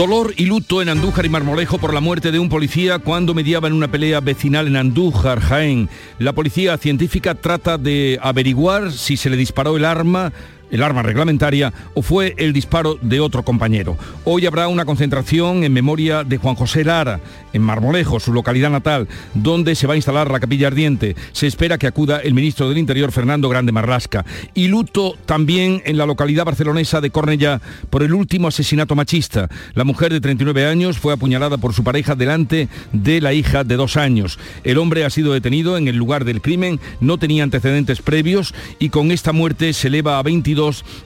Dolor y luto en Andújar y Marmolejo por la muerte de un policía cuando mediaba en una pelea vecinal en Andújar, Jaén. La policía científica trata de averiguar si se le disparó el arma el arma reglamentaria o fue el disparo de otro compañero. Hoy habrá una concentración en memoria de Juan José Lara, en Marmolejo, su localidad natal, donde se va a instalar la capilla ardiente. Se espera que acuda el ministro del Interior, Fernando Grande Marlasca. Y luto también en la localidad barcelonesa de Cornellá por el último asesinato machista. La mujer de 39 años fue apuñalada por su pareja delante de la hija de dos años. El hombre ha sido detenido en el lugar del crimen, no tenía antecedentes previos y con esta muerte se eleva a 22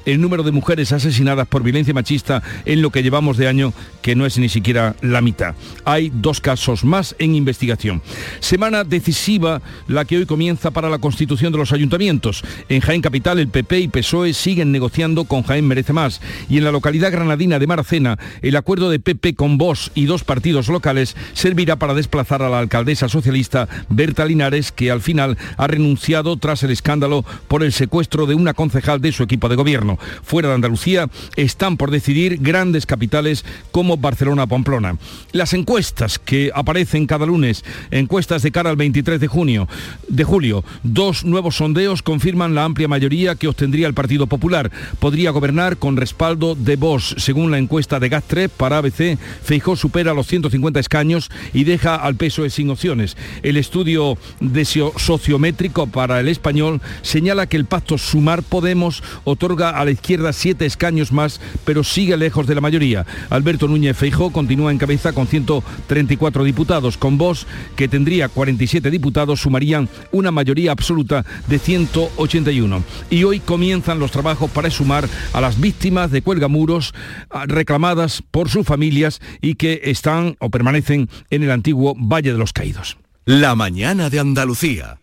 el número de mujeres asesinadas por violencia machista en lo que llevamos de año, que no es ni siquiera la mitad. Hay dos casos más en investigación. Semana decisiva la que hoy comienza para la constitución de los ayuntamientos. En Jaén Capital, el PP y PSOE siguen negociando con Jaén Merece Más. Y en la localidad granadina de Maracena, el acuerdo de PP con Vox y dos partidos locales servirá para desplazar a la alcaldesa socialista Berta Linares, que al final ha renunciado tras el escándalo por el secuestro de una concejal de su equipo de gobierno. Fuera de Andalucía están por decidir grandes capitales como Barcelona-Pamplona. Las encuestas que aparecen cada lunes, encuestas de cara al 23 de junio, de julio, dos nuevos sondeos confirman la amplia mayoría que obtendría el Partido Popular. Podría gobernar con respaldo de Vox, según la encuesta de Gastre para ABC, Feijó supera los 150 escaños y deja al PSOE sin opciones. El estudio de sociométrico para el español señala que el pacto Sumar Podemos otorga a la izquierda siete escaños más, pero sigue lejos de la mayoría. Alberto Núñez Feijó continúa en cabeza con 134 diputados. Con Vox, que tendría 47 diputados, sumarían una mayoría absoluta de 181. Y hoy comienzan los trabajos para sumar a las víctimas de cuelgamuros ah, reclamadas por sus familias y que están o permanecen en el antiguo Valle de los Caídos. La mañana de Andalucía.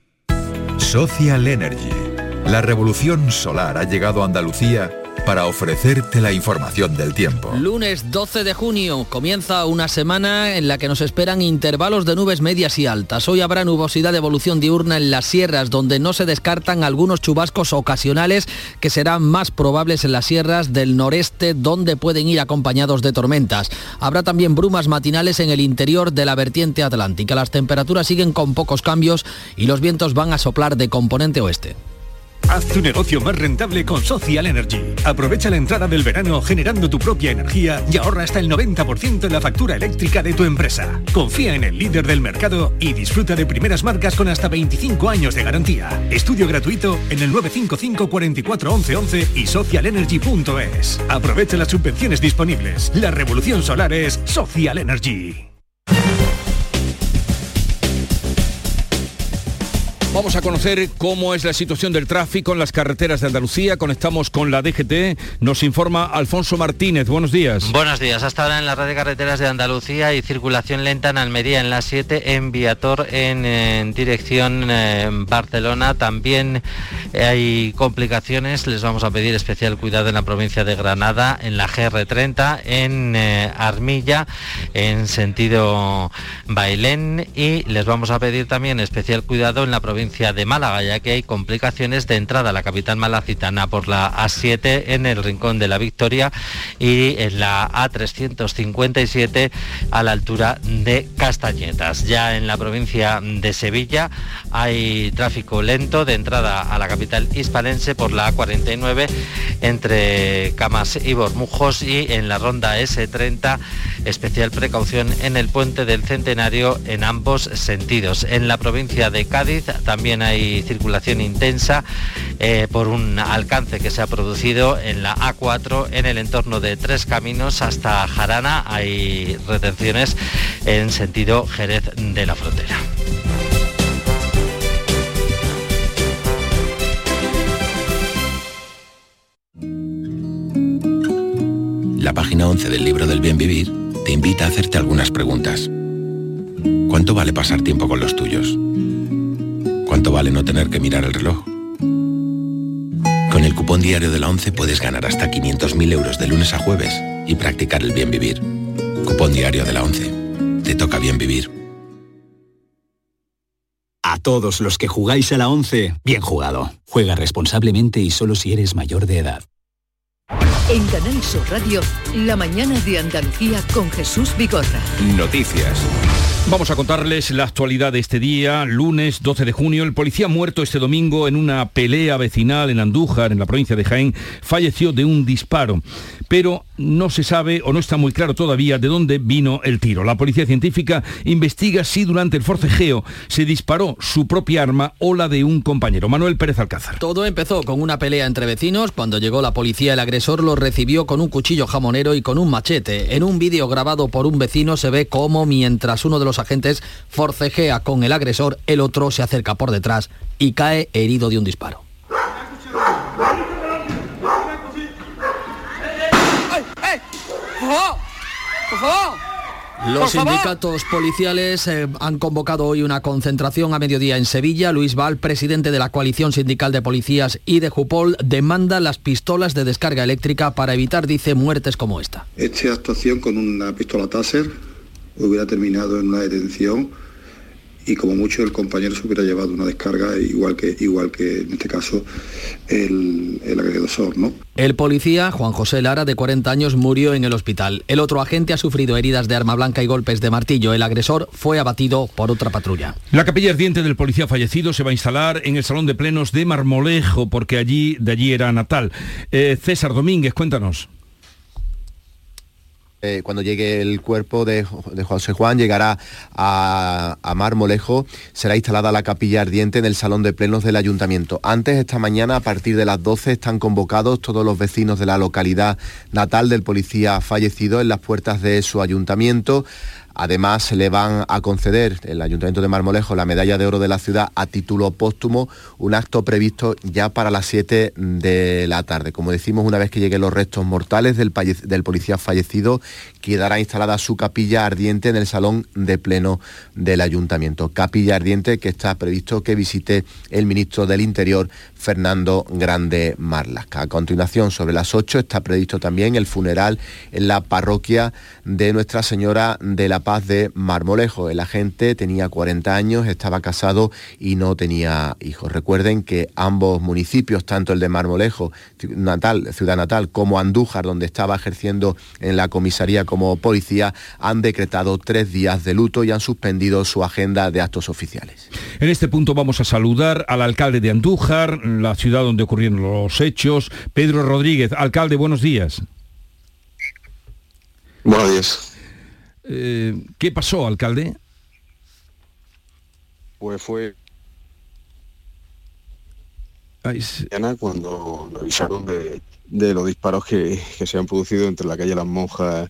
Social Energy. La revolución solar ha llegado a Andalucía para ofrecerte la información del tiempo. Lunes 12 de junio comienza una semana en la que nos esperan intervalos de nubes medias y altas. Hoy habrá nubosidad de evolución diurna en las sierras donde no se descartan algunos chubascos ocasionales que serán más probables en las sierras del noreste donde pueden ir acompañados de tormentas. Habrá también brumas matinales en el interior de la vertiente atlántica. Las temperaturas siguen con pocos cambios y los vientos van a soplar de componente oeste. Haz tu negocio más rentable con Social Energy. Aprovecha la entrada del verano generando tu propia energía y ahorra hasta el 90% en la factura eléctrica de tu empresa. Confía en el líder del mercado y disfruta de primeras marcas con hasta 25 años de garantía. Estudio gratuito en el 955 44 11 y socialenergy.es. Aprovecha las subvenciones disponibles. La revolución solar es Social Energy. Vamos a conocer cómo es la situación del tráfico en las carreteras de Andalucía. Conectamos con la DGT. Nos informa Alfonso Martínez. Buenos días. Buenos días. Hasta ahora en la red de carreteras de Andalucía y circulación lenta en Almería en la 7, en Viator en, dirección eh, Barcelona. También hay complicaciones. Les vamos a pedir especial cuidado en la provincia de Granada, en la GR30, en eh, Armilla, en sentido Bailén. Y les vamos a pedir también especial cuidado en la provincia de Málaga, ya que hay complicaciones de entrada a la capital malacitana por la A7 en el Rincón de la Victoria y en la A357 a la altura de Castañetas. Ya en la provincia de Sevilla hay tráfico lento de entrada a la capital hispalense por la A49 entre Camas y Bormujos y en la ronda S30 especial precaución en el puente del Centenario en ambos sentidos. En la provincia de Cádiz también hay circulación intensa eh, por un alcance que se ha producido en la A4 en el entorno de Tres Caminos hasta Jarana. Hay retenciones en sentido Jerez de la Frontera. La página 11 del libro del bien vivir te invita a hacerte algunas preguntas. ¿Cuánto vale pasar tiempo con los tuyos? ¿Cuánto vale no tener que mirar el reloj? Con el cupón diario de la 11 puedes ganar hasta 500.000 euros de lunes a jueves y practicar el bien vivir. Cupón diario de la 11. Te toca bien vivir. A todos los que jugáis a la 11, bien jugado. Juega responsablemente y solo si eres mayor de edad. En Canal Sur Radio, la mañana de Andalucía con Jesús Vigorra. Noticias. Vamos a contarles la actualidad de este día, lunes 12 de junio. El policía muerto este domingo en una pelea vecinal en Andújar, en la provincia de Jaén, falleció de un disparo. Pero no se sabe o no está muy claro todavía de dónde vino el tiro. La policía científica investiga si durante el forcejeo se disparó su propia arma o la de un compañero. Manuel Pérez Alcázar. Todo empezó con una pelea entre vecinos. Cuando llegó la policía, el agresor lo recibió con un cuchillo jamonero y con un machete. En un vídeo grabado por un vecino se ve cómo mientras uno de los agentes forcejea con el agresor, el otro se acerca por detrás y cae herido de un disparo. Los sindicatos policiales eh, han convocado hoy una concentración a mediodía en Sevilla. Luis Val, presidente de la coalición sindical de policías y de Jupol, demanda las pistolas de descarga eléctrica para evitar, dice, muertes como esta. Esta actuación con una pistola Taser hubiera terminado en una detención y como mucho el compañero se hubiera llevado una descarga igual que igual que en este caso el, el agresor, ¿no? El policía, Juan José Lara, de 40 años, murió en el hospital. El otro agente ha sufrido heridas de arma blanca y golpes de martillo. El agresor fue abatido por otra patrulla. La capilla ardiente del policía fallecido se va a instalar en el Salón de Plenos de Marmolejo, porque allí, de allí era natal. Eh, César Domínguez, cuéntanos. Eh, cuando llegue el cuerpo de, José Juan, llegará a Marmolejo, será instalada la capilla ardiente en el Salón de Plenos del Ayuntamiento. Antes, esta mañana, a partir de las 12, están convocados todos los vecinos de la localidad natal del policía fallecido en las puertas de su ayuntamiento. Además, se le van a conceder el Ayuntamiento de Marmolejo la medalla de oro de la ciudad a título póstumo, un acto previsto ya para las 7 de la tarde. Como decimos, una vez que lleguen los restos mortales del, del policía fallecido, quedará instalada su capilla ardiente en el salón de pleno del ayuntamiento. Capilla ardiente que está previsto que visite el ministro del Interior, Fernando Grande Marlasca. A continuación, sobre las 8, está previsto también el funeral en la parroquia de Nuestra Señora de la Paz de Marmolejo. El agente tenía 40 años, estaba casado y no tenía hijos. Recuerden que ambos municipios, tanto el de Marmolejo, natal, ciudad natal, como Andújar, donde estaba ejerciendo en la comisaría como policía, han decretado tres días de luto y han suspendido su agenda de actos oficiales. En este punto vamos a saludar al alcalde de Andújar, la ciudad donde ocurrieron los hechos, Pedro Rodríguez. Alcalde, buenos días. Buenos días. Eh, ¿Qué pasó, alcalde? Pues fue cuando nos avisaron de, de los disparos que, que se han producido entre la calle Las Monjas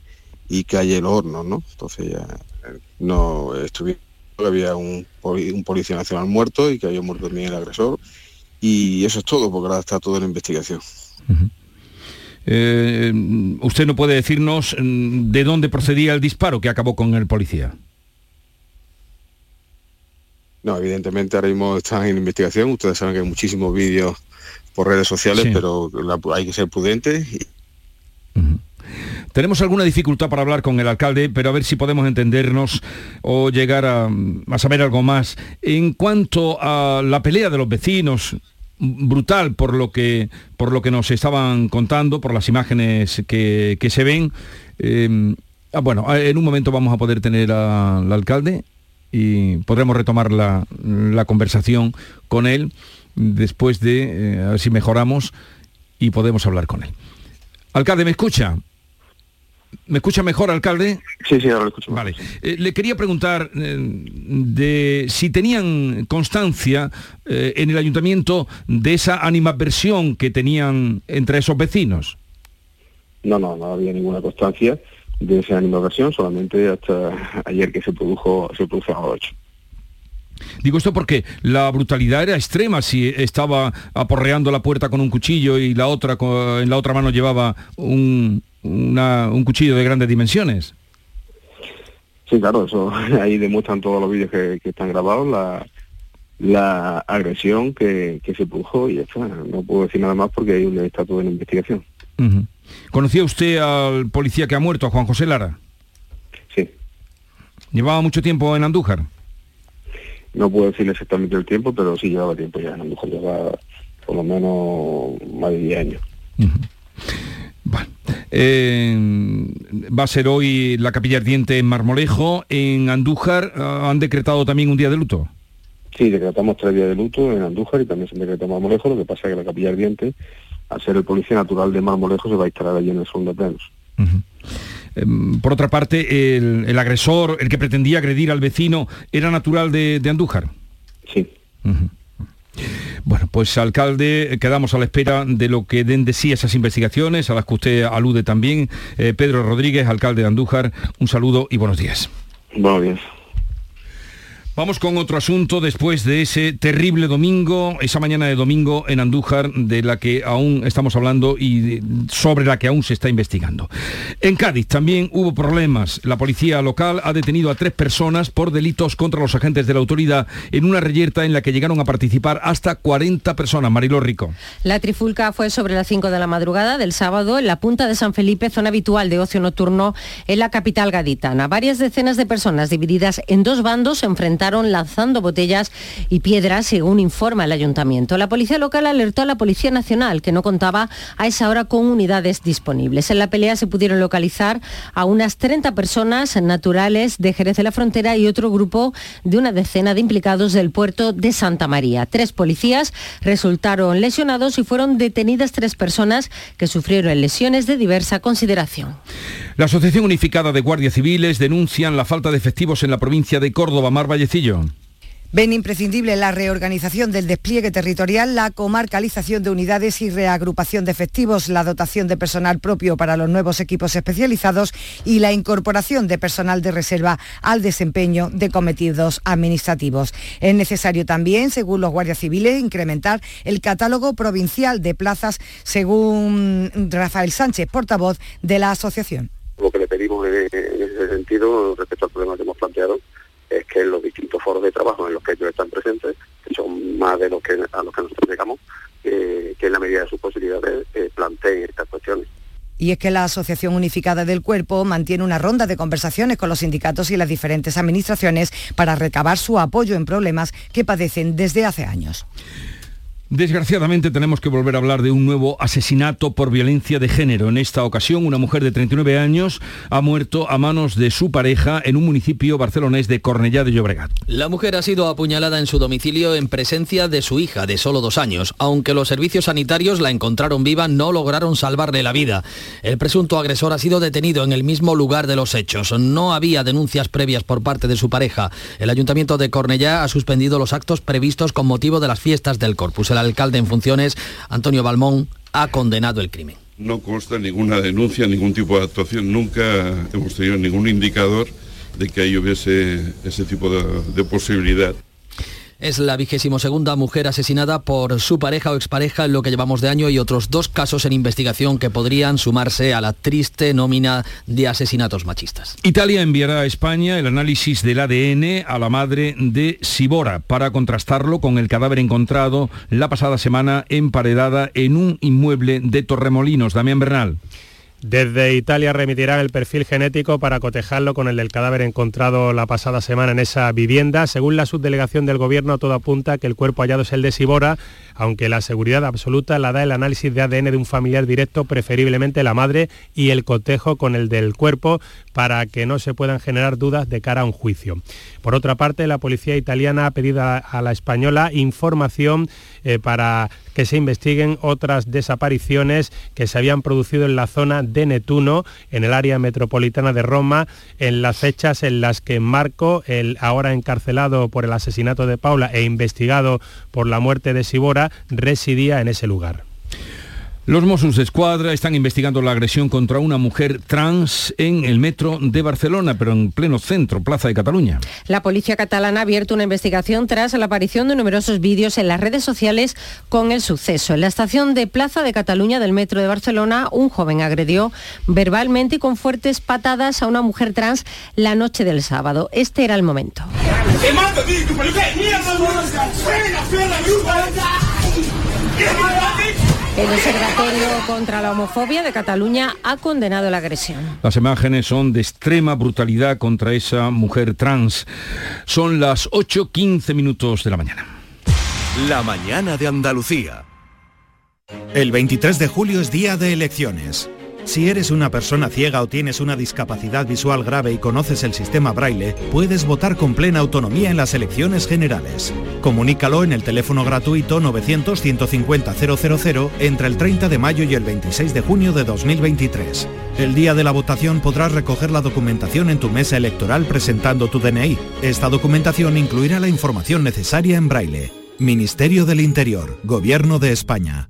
y calle El Horno, ¿no? Entonces ya eh, no estuvimos, que había un, un policía nacional muerto y que había muerto también el agresor. Y eso es todo, porque ahora está todo en investigación. Eh, usted no puede decirnos mm, de dónde procedía el disparo que acabó con el policía. No, evidentemente ahora mismo están en investigación. Ustedes saben que hay muchísimos vídeos por redes sociales, Sí. pero la- hay que ser prudentes y Tenemos alguna dificultad para hablar con el alcalde, pero a ver si podemos entendernos o llegar a, saber algo más. En cuanto a la pelea de los vecinos, brutal por lo que, por lo que nos estaban contando, por las imágenes que, se ven. eh, ah, bueno, en un momento vamos a poder tener al alcalde y podremos retomar la, la conversación con él después de, eh, a ver si mejoramos y podemos hablar con él. Alcalde, ¿me escucha? ¿Me escucha mejor, alcalde? Sí, sí, ahora lo escucho. Vale. Eh, le quería preguntar eh, de si tenían constancia eh, en el ayuntamiento de esa animadversión que tenían entre esos vecinos. No, no, no había ninguna constancia de esa animación, solamente hasta ayer que se produjo, se produjo a 8. Digo esto porque la brutalidad era extrema si estaba aporreando la puerta con un cuchillo y la otra en la otra mano llevaba un, una- un cuchillo de grandes dimensiones. Sí, claro, eso ahí demuestran todos los vídeos que, que están grabados, la, la agresión que, se produjo y ya está. No puedo decir nada más porque hay un estatus en investigación. ¿Conocía usted al policía que ha muerto, a Juan José Lara? Sí. ¿Llevaba mucho tiempo en Andújar? No puedo decirle exactamente el tiempo, pero sí llevaba tiempo ya en Andújar, llevaba por lo menos más de 10 años. Bueno, eh, va a ser hoy la capilla ardiente en Marmolejo. En Andújar han decretado también un día de luto. Sí, decretamos tres días de luto en Andújar y también se decretó en Marmolejo. Lo que pasa es que la capilla ardiente, al ser el policía natural de Marmolejo, se va a instalar allí en el segundo de plenos. Em, por otra parte, el, agresor, el que pretendía agredir al vecino, ¿era natural de, Andújar? Sí. Bueno, pues alcalde, quedamos a la espera de lo que den de sí esas investigaciones, a las que usted alude también. Eh, Pedro Rodríguez, alcalde de Andújar, un saludo y buenos días. Buenos días. Vamos con otro asunto después de ese terrible domingo, esa mañana de domingo en Andújar, de la que aún estamos hablando y sobre la que aún se está investigando. En Cádiz también hubo problemas. La policía local ha detenido a tres personas por delitos contra los agentes de la autoridad en una reyerta en la que llegaron a participar hasta 40 personas. Marilo Rico. La trifulca fue sobre las 5 de la madrugada del sábado en la punta de San Felipe, zona habitual de ocio nocturno en la capital gaditana. Varias decenas de personas divididas en dos bandos se lanzando botellas y piedras, según informa el ayuntamiento. La policía local alertó a la Policía Nacional, que no contaba a esa hora con unidades disponibles. En la pelea se pudieron localizar a unas 30 personas naturales de Jerez de la Frontera y otro grupo de una decena de implicados del puerto de Santa María. Tres policías resultaron lesionados y fueron detenidas tres personas que sufrieron lesiones de diversa consideración. La Asociación Unificada de Guardias Civiles denuncian la falta de efectivos en la provincia de Córdoba. Mar Ven imprescindible la reorganización del despliegue territorial, la comarcalización de unidades y reagrupación de efectivos, la dotación de personal propio para los nuevos equipos especializados y la incorporación de personal de reserva al desempeño de cometidos administrativos. Es necesario también, según los guardias civiles, incrementar el catálogo provincial de plazas, según Rafael Sánchez, portavoz de la asociación. Lo que le pedimos en ese sentido, respecto al problema que hemos planteado, es que los distintos foros de trabajo en los que ellos están presentes, que son más de los que a los que nosotros llegamos, que en la medida de sus posibilidades eh, planteen estas cuestiones. Y es que la Asociación Unificada del Cuerpo mantiene una ronda de conversaciones con los sindicatos y las diferentes administraciones para recabar su apoyo en problemas que padecen desde hace años. Desgraciadamente tenemos que volver a hablar de un nuevo asesinato por violencia de género. En esta ocasión, una mujer de 39 años ha muerto a manos de su pareja en un municipio barcelonés de Cornellá de Llobregat. La mujer ha sido apuñalada en su domicilio en presencia de su hija de solo dos años. Aunque los servicios sanitarios la encontraron viva, no lograron salvarle la vida. El presunto agresor ha sido detenido en el mismo lugar de los hechos. No había denuncias previas por parte de su pareja. El ayuntamiento de Cornellá ha suspendido los actos previstos con motivo de las fiestas del Corpus alcalde en funciones, Antonio Balmón, ha condenado el crimen. No consta ninguna denuncia, ningún tipo de actuación, nunca hemos tenido ningún indicador de que ahí hubiese ese tipo de, posibilidad. Es la vigésimo segunda mujer asesinada por su pareja o expareja en lo que llevamos de año y otros dos casos en investigación que podrían sumarse a la triste nómina de asesinatos machistas. Italia enviará a España el análisis del ADN a la madre de Sibora para contrastarlo con el cadáver encontrado la pasada semana emparedada en un inmueble de Torremolinos. Damián Bernal. Desde Italia remitirán el perfil genético para cotejarlo con el del cadáver encontrado la pasada semana en esa vivienda. Según la subdelegación del Gobierno, todo apunta que el cuerpo hallado es el de Sibora, aunque la seguridad absoluta la da el análisis de ADN de un familiar directo, preferiblemente la madre, y el cotejo con el del cuerpo para que no se puedan generar dudas de cara a un juicio. Por otra parte, la policía italiana ha pedido a la española información eh, para que se investiguen otras desapariciones que se habían producido en la zona de Netuno, en el área metropolitana de Roma, en las fechas en las que Marco, el ahora encarcelado por el asesinato de Paula e investigado por la muerte de Sibora, residía en ese lugar. Los Mossos de Escuadra están investigando la agresión contra una mujer trans en el metro de Barcelona, pero en pleno centro, Plaza de Cataluña. La policía catalana ha abierto una investigación tras la aparición de numerosos vídeos en las redes sociales con el suceso. En la estación de Plaza de Cataluña del metro de Barcelona, un joven agredió verbalmente y con fuertes patadas a una mujer trans la noche del sábado. Este era el momento. El Observatorio contra la Homofobia de Cataluña ha condenado la agresión. Las imágenes son de extrema brutalidad contra esa mujer trans. Son las 8.15 minutos de la mañana. La mañana de Andalucía. El 23 de julio es día de elecciones. Si eres una persona ciega o tienes una discapacidad visual grave y conoces el sistema braille, puedes votar con plena autonomía en las elecciones generales. Comunícalo en el teléfono gratuito 900-150-000 entre el 30 de mayo y el 26 de junio de 2023. El día de la votación podrás recoger la documentación en tu mesa electoral presentando tu DNI. Esta documentación incluirá la información necesaria en braille. Ministerio del Interior, Gobierno de España.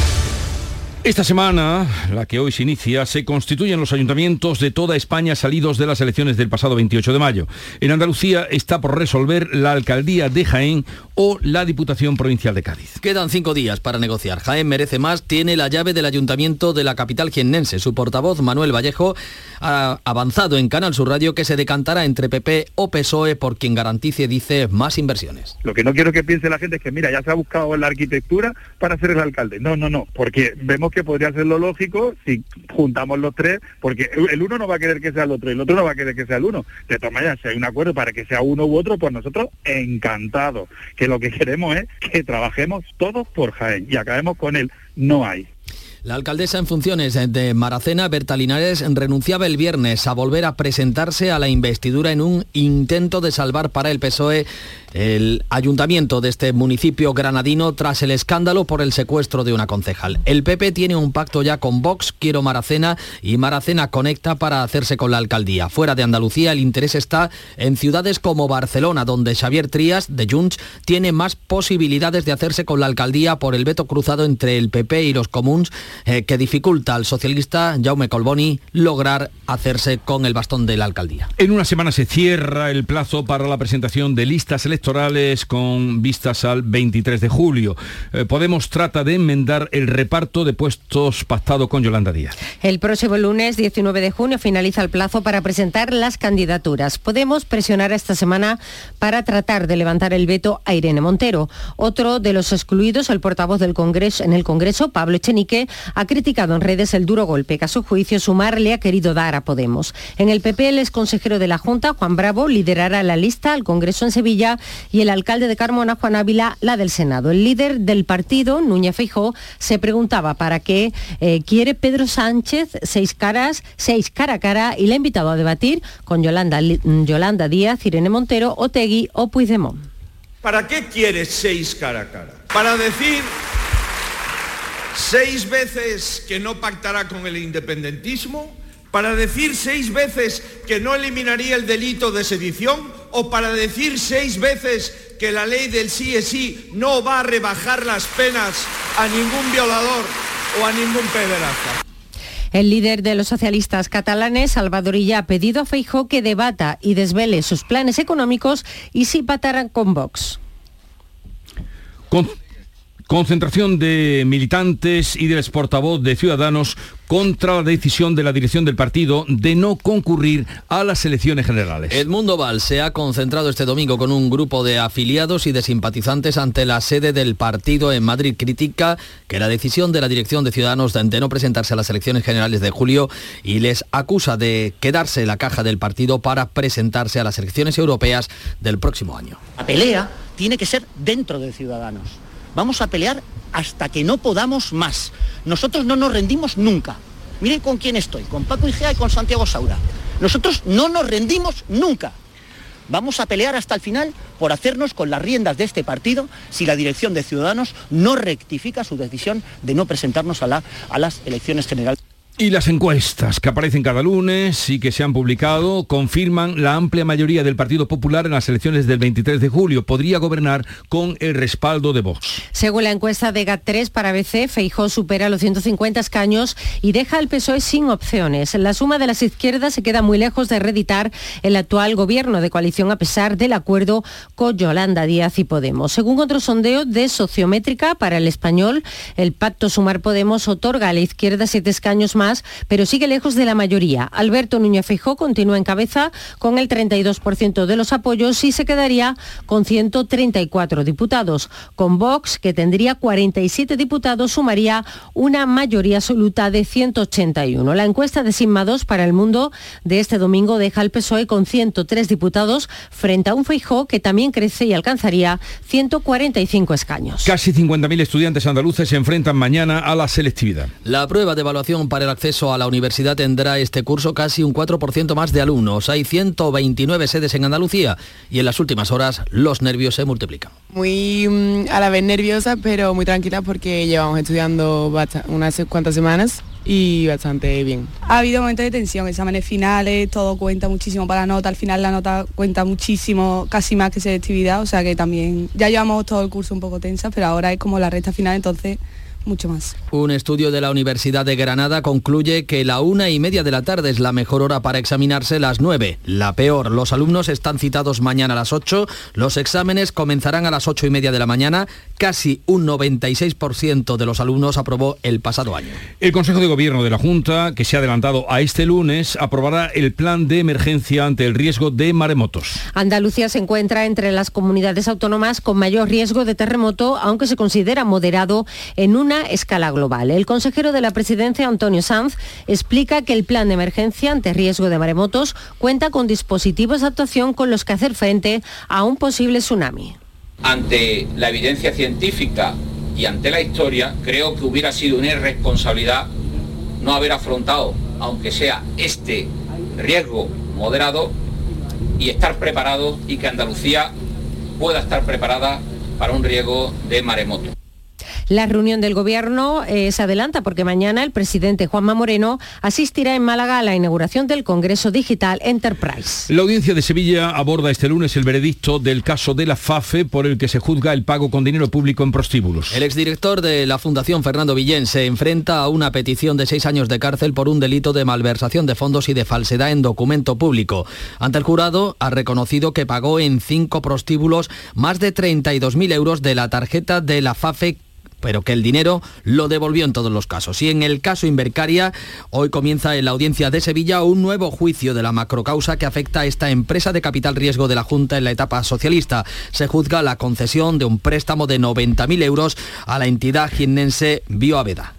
Esta semana, la que hoy se inicia, se constituyen los ayuntamientos de toda España salidos de las elecciones del pasado 28 de mayo. En Andalucía está por resolver la alcaldía de Jaén o la Diputación Provincial de Cádiz. Quedan cinco días para negociar. Jaén merece más, tiene la llave del ayuntamiento de la capital jiennense. Su portavoz, Manuel Vallejo, ha avanzado en Canal Sur Radio que se decantará entre PP o PSOE por quien garantice, dice, más inversiones. Lo que no quiero que piense la gente es que, mira, ya se ha buscado la arquitectura para ser el alcalde. No, no, no, porque vemos que podría ser lo lógico si juntamos los tres, porque el uno no va a querer que sea el otro y el otro no va a querer que sea el uno. De todas maneras, si hay un acuerdo para que sea uno u otro, pues nosotros encantados. Que lo que queremos es que trabajemos todos por Jaén y acabemos con él. No hay. La alcaldesa en funciones de Maracena, Berta Linares, renunciaba el viernes a volver a presentarse a la investidura en un intento de salvar para el PSOE el ayuntamiento de este municipio granadino tras el escándalo por el secuestro de una concejal. El PP tiene un pacto ya con Vox, Quiero Maracena y Maracena conecta para hacerse con la alcaldía. Fuera de Andalucía el interés está en ciudades como Barcelona, donde Xavier Trías de Junts tiene más posibilidades de hacerse con la alcaldía por el veto cruzado entre el PP y los comuns eh, que dificulta al socialista Jaume Colboni lograr hacerse con el bastón de la alcaldía. En una semana se cierra el plazo para la presentación de listas electorales con vistas al 23 de julio. Eh, Podemos trata de enmendar el reparto de puestos pactado con Yolanda Díaz. El próximo lunes 19 de junio finaliza el plazo para presentar las candidaturas. Podemos presionar esta semana para tratar de levantar el veto a Irene Montero. Otro de los excluidos, el portavoz del Congreso en el Congreso, Pablo Echenique, ha criticado en redes el duro golpe que a su juicio Sumar le ha querido dar a Podemos. En el PP, el exconsejero de la Junta, Juan Bravo, liderará la lista al Congreso en Sevilla y el alcalde de Carmona, Juan Ávila, la del Senado. El líder del partido, Núñez Feijó, se preguntaba para qué eh, quiere Pedro Sánchez seis caras, seis cara a cara y le ha invitado a debatir con Yolanda, Yolanda Díaz, Irene Montero, Otegui o Puigdemont. ¿Para qué quiere seis cara a cara? Para decir seis veces que no pactará con el independentismo, para decir seis veces que no eliminaría el delito de sedición o para decir seis veces que la ley del sí es sí no va a rebajar las penas a ningún violador o a ningún pederasta. El líder de los socialistas catalanes, Salvador Illa, ha pedido a Feijó que debata y desvele sus planes económicos y si pataran con Vox. Con Concentración de militantes y del portavoz de Ciudadanos contra la decisión de la dirección del partido de no concurrir a las elecciones generales. Edmundo Val se ha concentrado este domingo con un grupo de afiliados y de simpatizantes ante la sede del partido en Madrid. Critica que la decisión de la dirección de Ciudadanos de no presentarse a las elecciones generales de julio y les acusa de quedarse en la caja del partido para presentarse a las elecciones europeas del próximo año. La pelea tiene que ser dentro de Ciudadanos. Vamos a pelear hasta que no podamos más. Nosotros no nos rendimos nunca. Miren con quién estoy, con Paco Igea y con Santiago Saura. Nosotros no nos rendimos nunca. Vamos a pelear hasta el final por hacernos con las riendas de este partido si la dirección de Ciudadanos no rectifica su decisión de no presentarnos a, a las elecciones generales. Y las encuestas que aparecen cada lunes y que se han publicado confirman la amplia mayoría del Partido Popular en las elecciones del 23 de julio. Podría gobernar con el respaldo de Vox. Según la encuesta de GAT3 para BC, Feijó supera los 150 escaños y deja al PSOE sin opciones. La suma de las izquierdas se queda muy lejos de reeditar el actual gobierno de coalición a pesar del acuerdo con Yolanda Díaz y Podemos. Según otro sondeo de Sociométrica para el español, el pacto Sumar Podemos otorga a la izquierda siete escaños más pero sigue lejos de la mayoría. Alberto Núñez Fijó continúa en cabeza con el 32% de los apoyos y se quedaría con 134 diputados. Con Vox, que tendría 47 diputados, sumaría una mayoría absoluta de 181. La encuesta de Sigma 2 para el mundo de este domingo deja al PSOE con 103 diputados frente a un Feijó que también crece y alcanzaría 145 escaños. Casi 50.000 estudiantes andaluces se enfrentan mañana a la selectividad. La prueba de evaluación para el acceso a la universidad tendrá este curso casi un 4% más de alumnos. Hay 129 sedes en Andalucía y en las últimas horas los nervios se multiplican. Muy mm, a la vez nerviosa, pero muy tranquila porque llevamos estudiando unas cuantas semanas y bastante bien. Ha habido momentos de tensión, exámenes finales, todo cuenta muchísimo para la nota, al final la nota cuenta muchísimo, casi más que selectividad, o sea que también ya llevamos todo el curso un poco tensa, pero ahora es como la recta final, entonces mucho más. Un estudio de la Universidad de Granada concluye que la una y media de la tarde es la mejor hora para examinarse las nueve, la peor. Los alumnos están citados mañana a las 8, los exámenes comenzarán a las ocho y media de la mañana, casi un 96% de los alumnos aprobó el pasado año. El Consejo de Gobierno de la Junta, que se ha adelantado a este lunes, aprobará el plan de emergencia ante el riesgo de maremotos. Andalucía se encuentra entre las comunidades autónomas con mayor riesgo de terremoto, aunque se considera moderado en un escala global. El consejero de la presidencia, Antonio Sanz, explica que el plan de emergencia ante riesgo de maremotos cuenta con dispositivos de actuación con los que hacer frente a un posible tsunami. Ante la evidencia científica y ante la historia, creo que hubiera sido una irresponsabilidad no haber afrontado, aunque sea este riesgo moderado, y estar preparado y que Andalucía pueda estar preparada para un riesgo de maremoto. La reunión del Gobierno eh, se adelanta porque mañana el presidente Juanma Moreno asistirá en Málaga a la inauguración del Congreso Digital Enterprise. La audiencia de Sevilla aborda este lunes el veredicto del caso de la FAFE por el que se juzga el pago con dinero público en prostíbulos. El exdirector de la Fundación Fernando Villén se enfrenta a una petición de seis años de cárcel por un delito de malversación de fondos y de falsedad en documento público. Ante el jurado ha reconocido que pagó en cinco prostíbulos más de 32.000 euros de la tarjeta de la FAFE pero que el dinero lo devolvió en todos los casos. Y en el caso Invercaria, hoy comienza en la audiencia de Sevilla un nuevo juicio de la macrocausa que afecta a esta empresa de capital riesgo de la Junta en la etapa socialista. Se juzga la concesión de un préstamo de 90.000 euros a la entidad jiennense Bioaveda.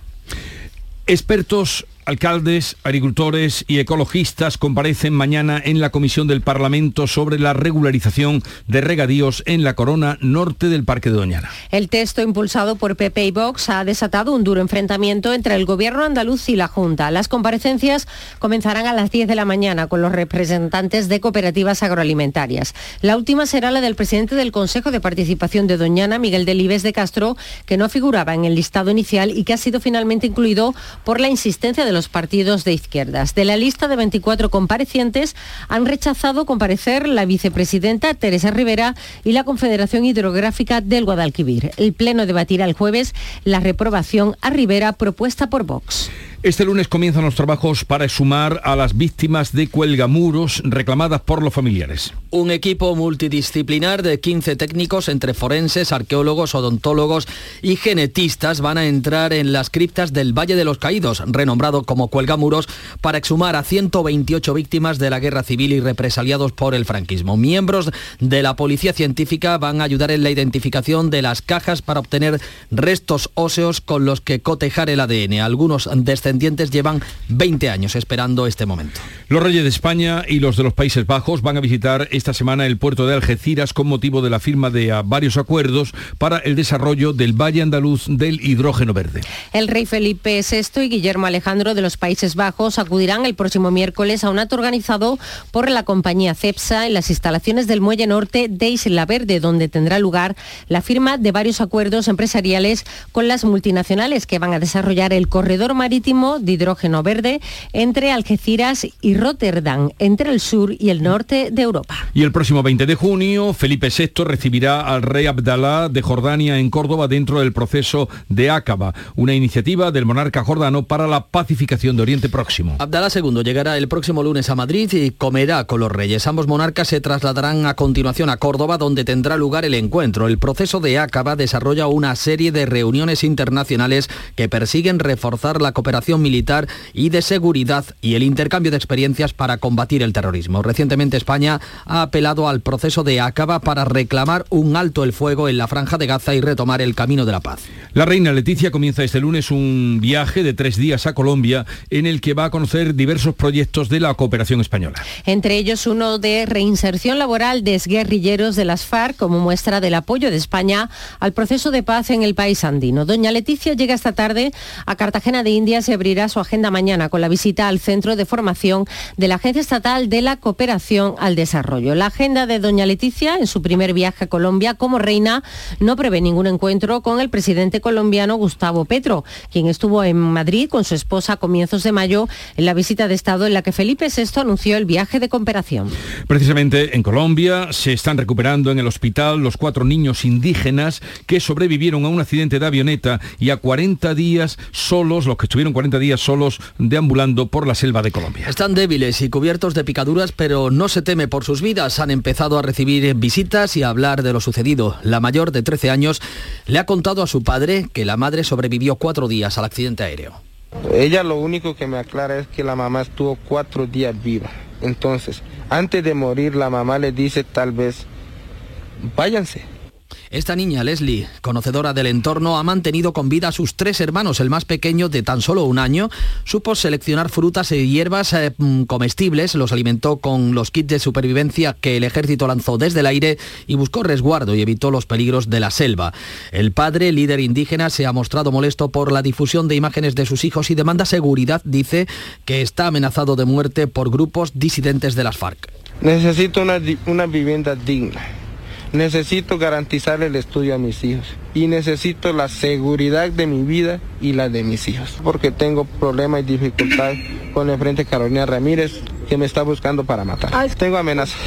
Expertos Alcaldes, agricultores y ecologistas comparecen mañana en la comisión del Parlamento sobre la regularización de regadíos en la corona norte del Parque de Doñana. El texto impulsado por PP y Vox ha desatado un duro enfrentamiento entre el gobierno andaluz y la Junta. Las comparecencias comenzarán a las 10 de la mañana con los representantes de cooperativas agroalimentarias. La última será la del presidente del Consejo de Participación de Doñana, Miguel Delibes de Castro, que no figuraba en el listado inicial y que ha sido finalmente incluido por la insistencia de los partidos de izquierdas. De la lista de 24 comparecientes han rechazado comparecer la vicepresidenta Teresa Rivera y la Confederación Hidrográfica del Guadalquivir. El Pleno debatirá el jueves la reprobación a Rivera propuesta por Vox. Este lunes comienzan los trabajos para sumar a las víctimas de cuelgamuros reclamadas por los familiares. Un equipo multidisciplinar de 15 técnicos entre forenses, arqueólogos, odontólogos y genetistas van a entrar en las criptas del Valle de los Caídos, renombrado como cuelgamuros, para exhumar a 128 víctimas de la guerra civil y represaliados por el franquismo. Miembros de la policía científica van a ayudar en la identificación de las cajas para obtener restos óseos con los que cotejar el ADN. Algunos descendientes llevan 20 años esperando este momento. Los reyes de España y los de los Países Bajos van a visitar esta semana el puerto de Algeciras con motivo de la firma de varios acuerdos para el desarrollo del Valle Andaluz del hidrógeno verde. El rey Felipe VI y Guillermo Alejandro de los Países Bajos acudirán el próximo miércoles a un acto organizado por la compañía CEPSA en las instalaciones del Muelle Norte de Isla Verde, donde tendrá lugar la firma de varios acuerdos empresariales con las multinacionales que van a desarrollar el corredor marítimo de hidrógeno verde entre Algeciras y Rotterdam, entre el sur y el norte de Europa. Y el próximo 20 de junio, Felipe VI recibirá al rey Abdalá de Jordania en Córdoba dentro del proceso de Ácaba, una iniciativa del monarca jordano para la pacificación de Oriente Próximo. Abdalá II llegará el próximo lunes a Madrid y comerá con los reyes. Ambos monarcas se trasladarán a continuación a Córdoba, donde tendrá lugar el encuentro. El proceso de Ácaba desarrolla una serie de reuniones internacionales que persiguen reforzar la cooperación militar y de seguridad y el intercambio de experiencias para combatir el terrorismo. Recientemente España ha apelado al proceso de Acaba para reclamar un alto el fuego en la franja de Gaza y retomar el camino de la paz. La reina Leticia comienza este lunes un viaje de tres días a Colombia en el que va a conocer diversos proyectos de la cooperación española. Entre ellos uno de reinserción laboral de exguerrilleros de las FARC como muestra del apoyo de España al proceso de paz en el país andino. Doña Leticia llega esta tarde a Cartagena de Indias y abrirá su agenda mañana con la visita al centro de formación de la Agencia Estatal de la Cooperación al Desarrollo. La agenda de Doña Leticia en su primer viaje a Colombia como reina no prevé ningún encuentro con el presidente colombiano Gustavo Petro, quien estuvo en Madrid con su esposa a comienzos de mayo en la visita de Estado en la que Felipe VI anunció el viaje de cooperación. Precisamente en Colombia se están recuperando en el hospital los cuatro niños indígenas que sobrevivieron a un accidente de avioneta y a 40 días solos, los que estuvieron 40 días solos deambulando por la selva de Colombia. Están débiles y cubiertos de picaduras, pero no se teme por sus vidas. Han empezado a recibir visitas y a hablar de lo sucedido. La mayor de 13 años le ha contado a su padre que la madre sobrevivió cuatro días al accidente aéreo. Ella lo único que me aclara es que la mamá estuvo cuatro días viva. Entonces, antes de morir, la mamá le dice tal vez, váyanse. Esta niña, Leslie, conocedora del entorno, ha mantenido con vida a sus tres hermanos. El más pequeño, de tan solo un año, supo seleccionar frutas y hierbas eh, mm, comestibles, los alimentó con los kits de supervivencia que el ejército lanzó desde el aire y buscó resguardo y evitó los peligros de la selva. El padre, líder indígena, se ha mostrado molesto por la difusión de imágenes de sus hijos y demanda seguridad. Dice que está amenazado de muerte por grupos disidentes de las FARC. Necesito una, una vivienda digna Necesito garantizar el estudio a mis hijos y necesito la seguridad de mi vida y la de mis hijos, porque tengo problemas y dificultad con el frente Carolina Ramírez que me está buscando para matar. Tengo amenazas.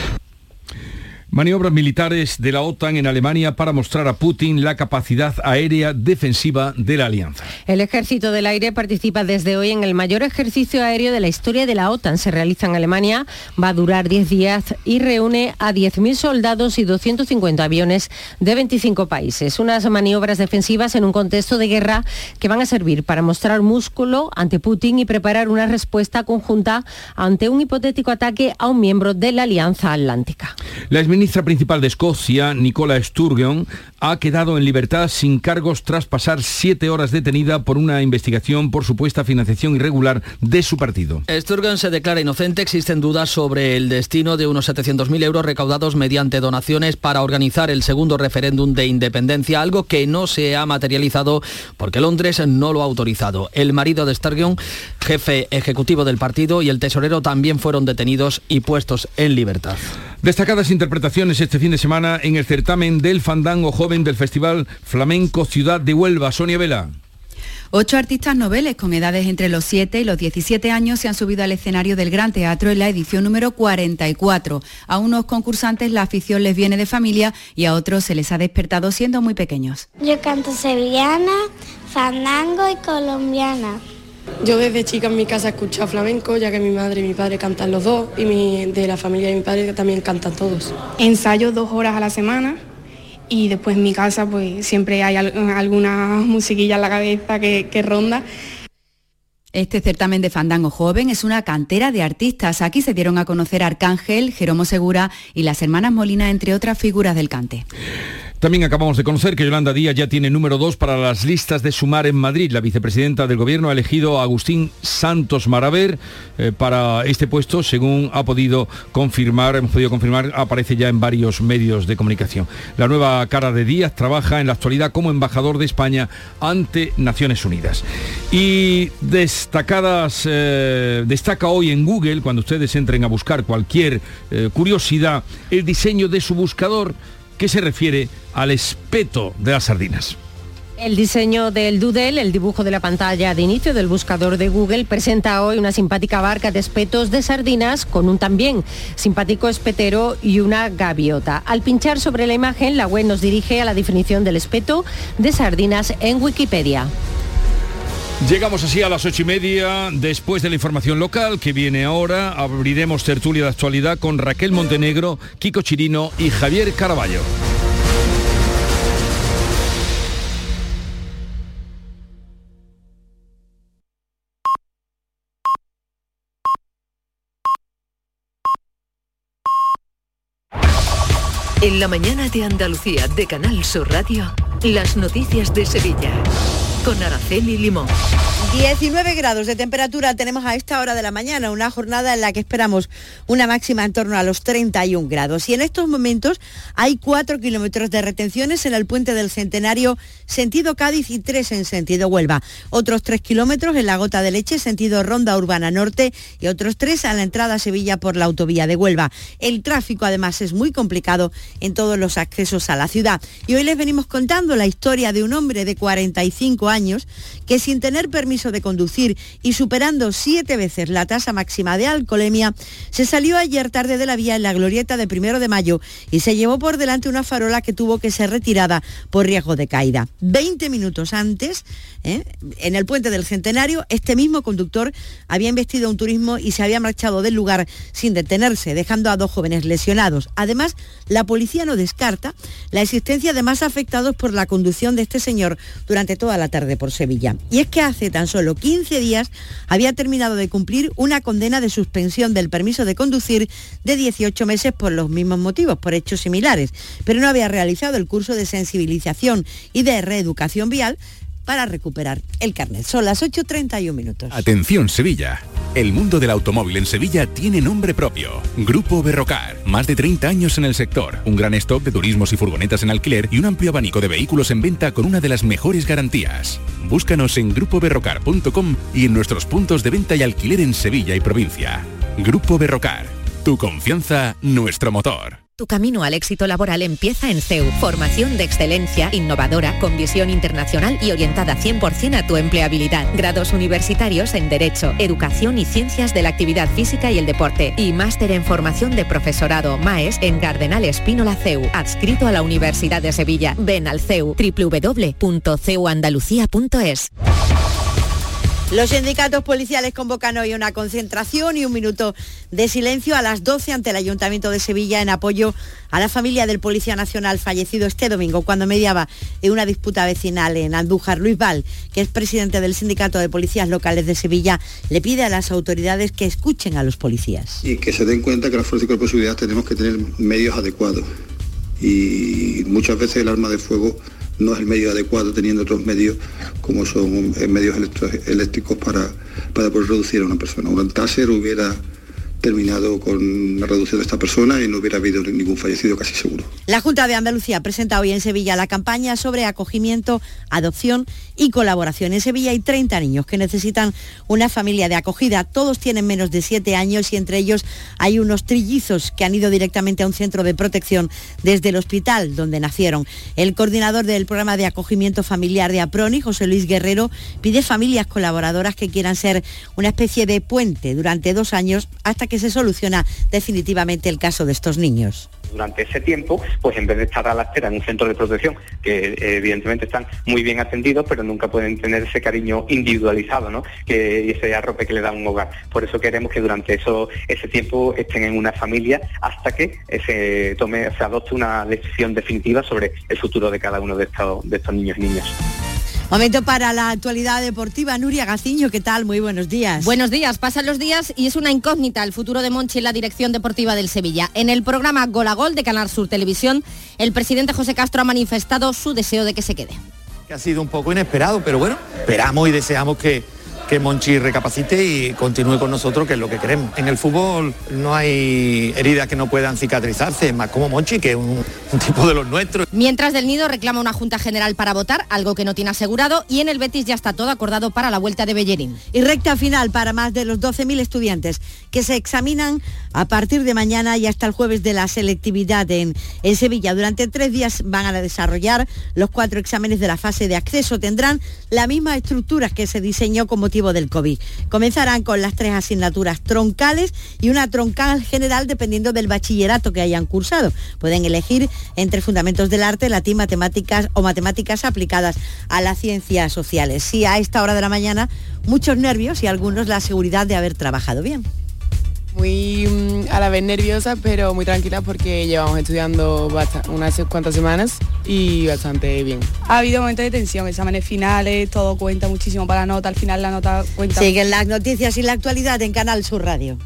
Maniobras militares de la OTAN en Alemania para mostrar a Putin la capacidad aérea defensiva de la alianza. El ejército del aire participa desde hoy en el mayor ejercicio aéreo de la historia de la OTAN. Se realiza en Alemania, va a durar 10 días y reúne a 10.000 soldados y 250 aviones de 25 países. Unas maniobras defensivas en un contexto de guerra que van a servir para mostrar músculo ante Putin y preparar una respuesta conjunta ante un hipotético ataque a un miembro de la Alianza Atlántica. La ministra principal de Escocia, Nicola Sturgeon, ha quedado en libertad sin cargos tras pasar siete horas detenida por una investigación por supuesta financiación irregular de su partido. Sturgeon se declara inocente. Existen dudas sobre el destino de unos 700.000 euros recaudados mediante donaciones para organizar el segundo referéndum de independencia, algo que no se ha materializado porque Londres no lo ha autorizado. El marido de Sturgeon, jefe ejecutivo del partido, y el tesorero también fueron detenidos y puestos en libertad. Destacadas interpretaciones este fin de semana en el certamen del Fandango Joven del Festival Flamenco Ciudad de Huelva. Sonia Vela. Ocho artistas noveles con edades entre los 7 y los 17 años se han subido al escenario del Gran Teatro en la edición número 44. A unos concursantes la afición les viene de familia y a otros se les ha despertado siendo muy pequeños. Yo canto sevillana, fandango y colombiana. Yo desde chica en mi casa he escuchado flamenco, ya que mi madre y mi padre cantan los dos y mi, de la familia de mi padre también cantan todos. Ensayo dos horas a la semana y después en mi casa pues siempre hay alguna musiquilla en la cabeza que, que ronda. Este certamen de Fandango Joven es una cantera de artistas. Aquí se dieron a conocer Arcángel, Jeromo Segura y las hermanas Molina, entre otras figuras del cante. También acabamos de conocer que Yolanda Díaz ya tiene número dos para las listas de Sumar en Madrid. La vicepresidenta del Gobierno ha elegido a Agustín Santos Maraver eh, para este puesto, según ha podido confirmar, hemos podido confirmar, aparece ya en varios medios de comunicación. La nueva cara de Díaz trabaja en la actualidad como embajador de España ante Naciones Unidas. Y destacadas, eh, destaca hoy en Google, cuando ustedes entren a buscar cualquier eh, curiosidad, el diseño de su buscador que se refiere al espeto de las sardinas. El diseño del Doodle, el dibujo de la pantalla de inicio del buscador de Google, presenta hoy una simpática barca de espetos de sardinas con un también simpático espetero y una gaviota. Al pinchar sobre la imagen, la web nos dirige a la definición del espeto de sardinas en Wikipedia. Llegamos así a las ocho y media, después de la información local que viene ahora, abriremos tertulia de actualidad con Raquel Montenegro, Kiko Chirino y Javier Caraballo. En la mañana de Andalucía de Canal Sur Radio, las noticias de Sevilla. Con Araceli Limón. 19 grados de temperatura tenemos a esta hora de la mañana, una jornada en la que esperamos una máxima en torno a los 31 grados. Y en estos momentos hay 4 kilómetros de retenciones en el puente del Centenario, sentido Cádiz y 3 en sentido Huelva. Otros 3 kilómetros en la Gota de Leche, sentido Ronda Urbana Norte y otros 3 a la entrada a Sevilla por la autovía de Huelva. El tráfico además es muy complicado en todos los accesos a la ciudad. Y hoy les venimos contando la historia de un hombre de 45 años que sin tener permiso de conducir y superando siete veces la tasa máxima de alcoholemia, se salió ayer tarde de la vía en la glorieta de primero de mayo y se llevó por delante una farola que tuvo que ser retirada por riesgo de caída. Veinte minutos antes, ¿eh? en el puente del Centenario, este mismo conductor había investido un turismo y se había marchado del lugar sin detenerse, dejando a dos jóvenes lesionados. Además, la policía no descarta la existencia de más afectados por la conducción de este señor durante toda la tarde por Sevilla. Y es que hace tan solo 15 días había terminado de cumplir una condena de suspensión del permiso de conducir de 18 meses por los mismos motivos, por hechos similares, pero no había realizado el curso de sensibilización y de reeducación vial para recuperar el carnet. Son las 8.31 minutos. Atención Sevilla. El mundo del automóvil en Sevilla tiene nombre propio. Grupo Berrocar. Más de 30 años en el sector. Un gran stock de turismos y furgonetas en alquiler y un amplio abanico de vehículos en venta con una de las mejores garantías. Búscanos en grupoberrocar.com y en nuestros puntos de venta y alquiler en Sevilla y provincia. Grupo Berrocar. Tu confianza, nuestro motor. Tu camino al éxito laboral empieza en CEU. Formación de excelencia, innovadora, con visión internacional y orientada 100% a tu empleabilidad. Grados universitarios en Derecho, Educación y Ciencias de la Actividad Física y el Deporte. Y máster en formación de profesorado MAES en Cardenal Espínola CEU. Adscrito a la Universidad de Sevilla. Ven al CEU. www.ceuandalucía.es. Los sindicatos policiales convocan hoy una concentración y un minuto de silencio a las 12 ante el Ayuntamiento de Sevilla en apoyo a la familia del Policía Nacional fallecido este domingo cuando mediaba en una disputa vecinal en Andújar. Luis Val, que es presidente del Sindicato de Policías Locales de Sevilla, le pide a las autoridades que escuchen a los policías. Y que se den cuenta que las fuerzas y cuerpos de tenemos que tener medios adecuados. Y muchas veces el arma de fuego no es el medio adecuado teniendo otros medios como son medios eléctricos para, para poder reducir a una persona. Un taser hubiera terminado con la reducción de esta persona y no hubiera habido ningún fallecido casi seguro. La Junta de Andalucía presenta hoy en Sevilla la campaña sobre acogimiento, adopción y colaboración. En Sevilla hay 30 niños que necesitan una familia de acogida. Todos tienen menos de 7 años y entre ellos hay unos trillizos que han ido directamente a un centro de protección desde el hospital donde nacieron. El coordinador del programa de acogimiento familiar de APRONI, José Luis Guerrero, pide familias colaboradoras que quieran ser una especie de puente durante dos años hasta que se soluciona definitivamente el caso de estos niños durante ese tiempo, pues en vez de estar a la espera en un centro de protección, que eh, evidentemente están muy bien atendidos, pero nunca pueden tener ese cariño individualizado, ¿no? Que, ese arrope que le da un hogar. Por eso queremos que durante eso, ese tiempo estén en una familia hasta que se tome, se adopte una decisión definitiva sobre el futuro de cada uno de estos, de estos niños y niñas. Momento para la actualidad deportiva. Nuria Gaciño, ¿qué tal? Muy buenos días. Buenos días, pasan los días y es una incógnita el futuro de Monchi en la dirección deportiva del Sevilla. En el programa Gol a Gol de Canal Sur Televisión, el presidente José Castro ha manifestado su deseo de que se quede. Que ha sido un poco inesperado, pero bueno, esperamos y deseamos que, que Monchi recapacite y continúe con nosotros, que es lo que queremos. En el fútbol no hay heridas que no puedan cicatrizarse, más como Monchi, que es un, un tipo de los nuestros. Mientras del Nido reclama una Junta General para votar, algo que no tiene asegurado, y en el Betis ya está todo acordado para la vuelta de Bellerín. Y recta final para más de los 12.000 estudiantes que se examinan a partir de mañana y hasta el jueves de la selectividad en, en Sevilla. Durante tres días van a desarrollar los cuatro exámenes de la fase de acceso. Tendrán la misma estructura que se diseñó con del COVID. Comenzarán con las tres asignaturas troncales y una troncal general dependiendo del bachillerato que hayan cursado. Pueden elegir entre fundamentos del arte, latín, matemáticas o matemáticas aplicadas a las ciencias sociales. Sí, a esta hora de la mañana muchos nervios y algunos la seguridad de haber trabajado bien. Muy mm, a la vez nerviosa, pero muy tranquila porque llevamos estudiando unas cuantas semanas y bastante bien. Ha habido momentos de tensión, exámenes finales, todo cuenta muchísimo para la nota, al final la nota cuenta. Siguen las noticias y la actualidad en Canal Sur Radio.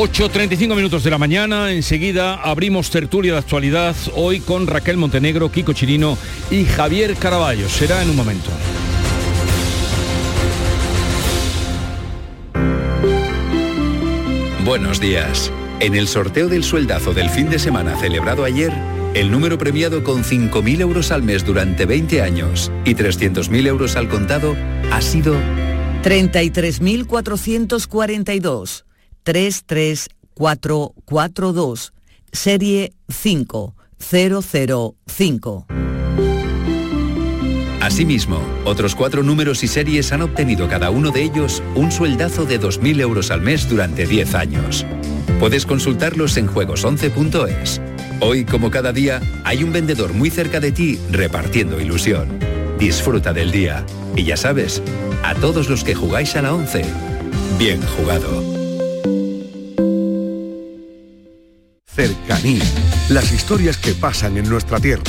...8.35 minutos de la mañana, enseguida abrimos tertulia de actualidad, hoy con Raquel Montenegro, Kiko Chirino y Javier Caraballo. Será en un momento. Buenos días. En el sorteo del sueldazo del fin de semana celebrado ayer, el número premiado con 5.000 euros al mes durante 20 años y 300.000 euros al contado ha sido 33.442 33442 serie 5005. Asimismo, otros cuatro números y series han obtenido cada uno de ellos un sueldazo de 2.000 euros al mes durante 10 años. Puedes consultarlos en juegos11.es. Hoy, como cada día, hay un vendedor muy cerca de ti repartiendo ilusión. Disfruta del día. Y ya sabes, a todos los que jugáis a la 11, bien jugado. Cercanía. Las historias que pasan en nuestra tierra.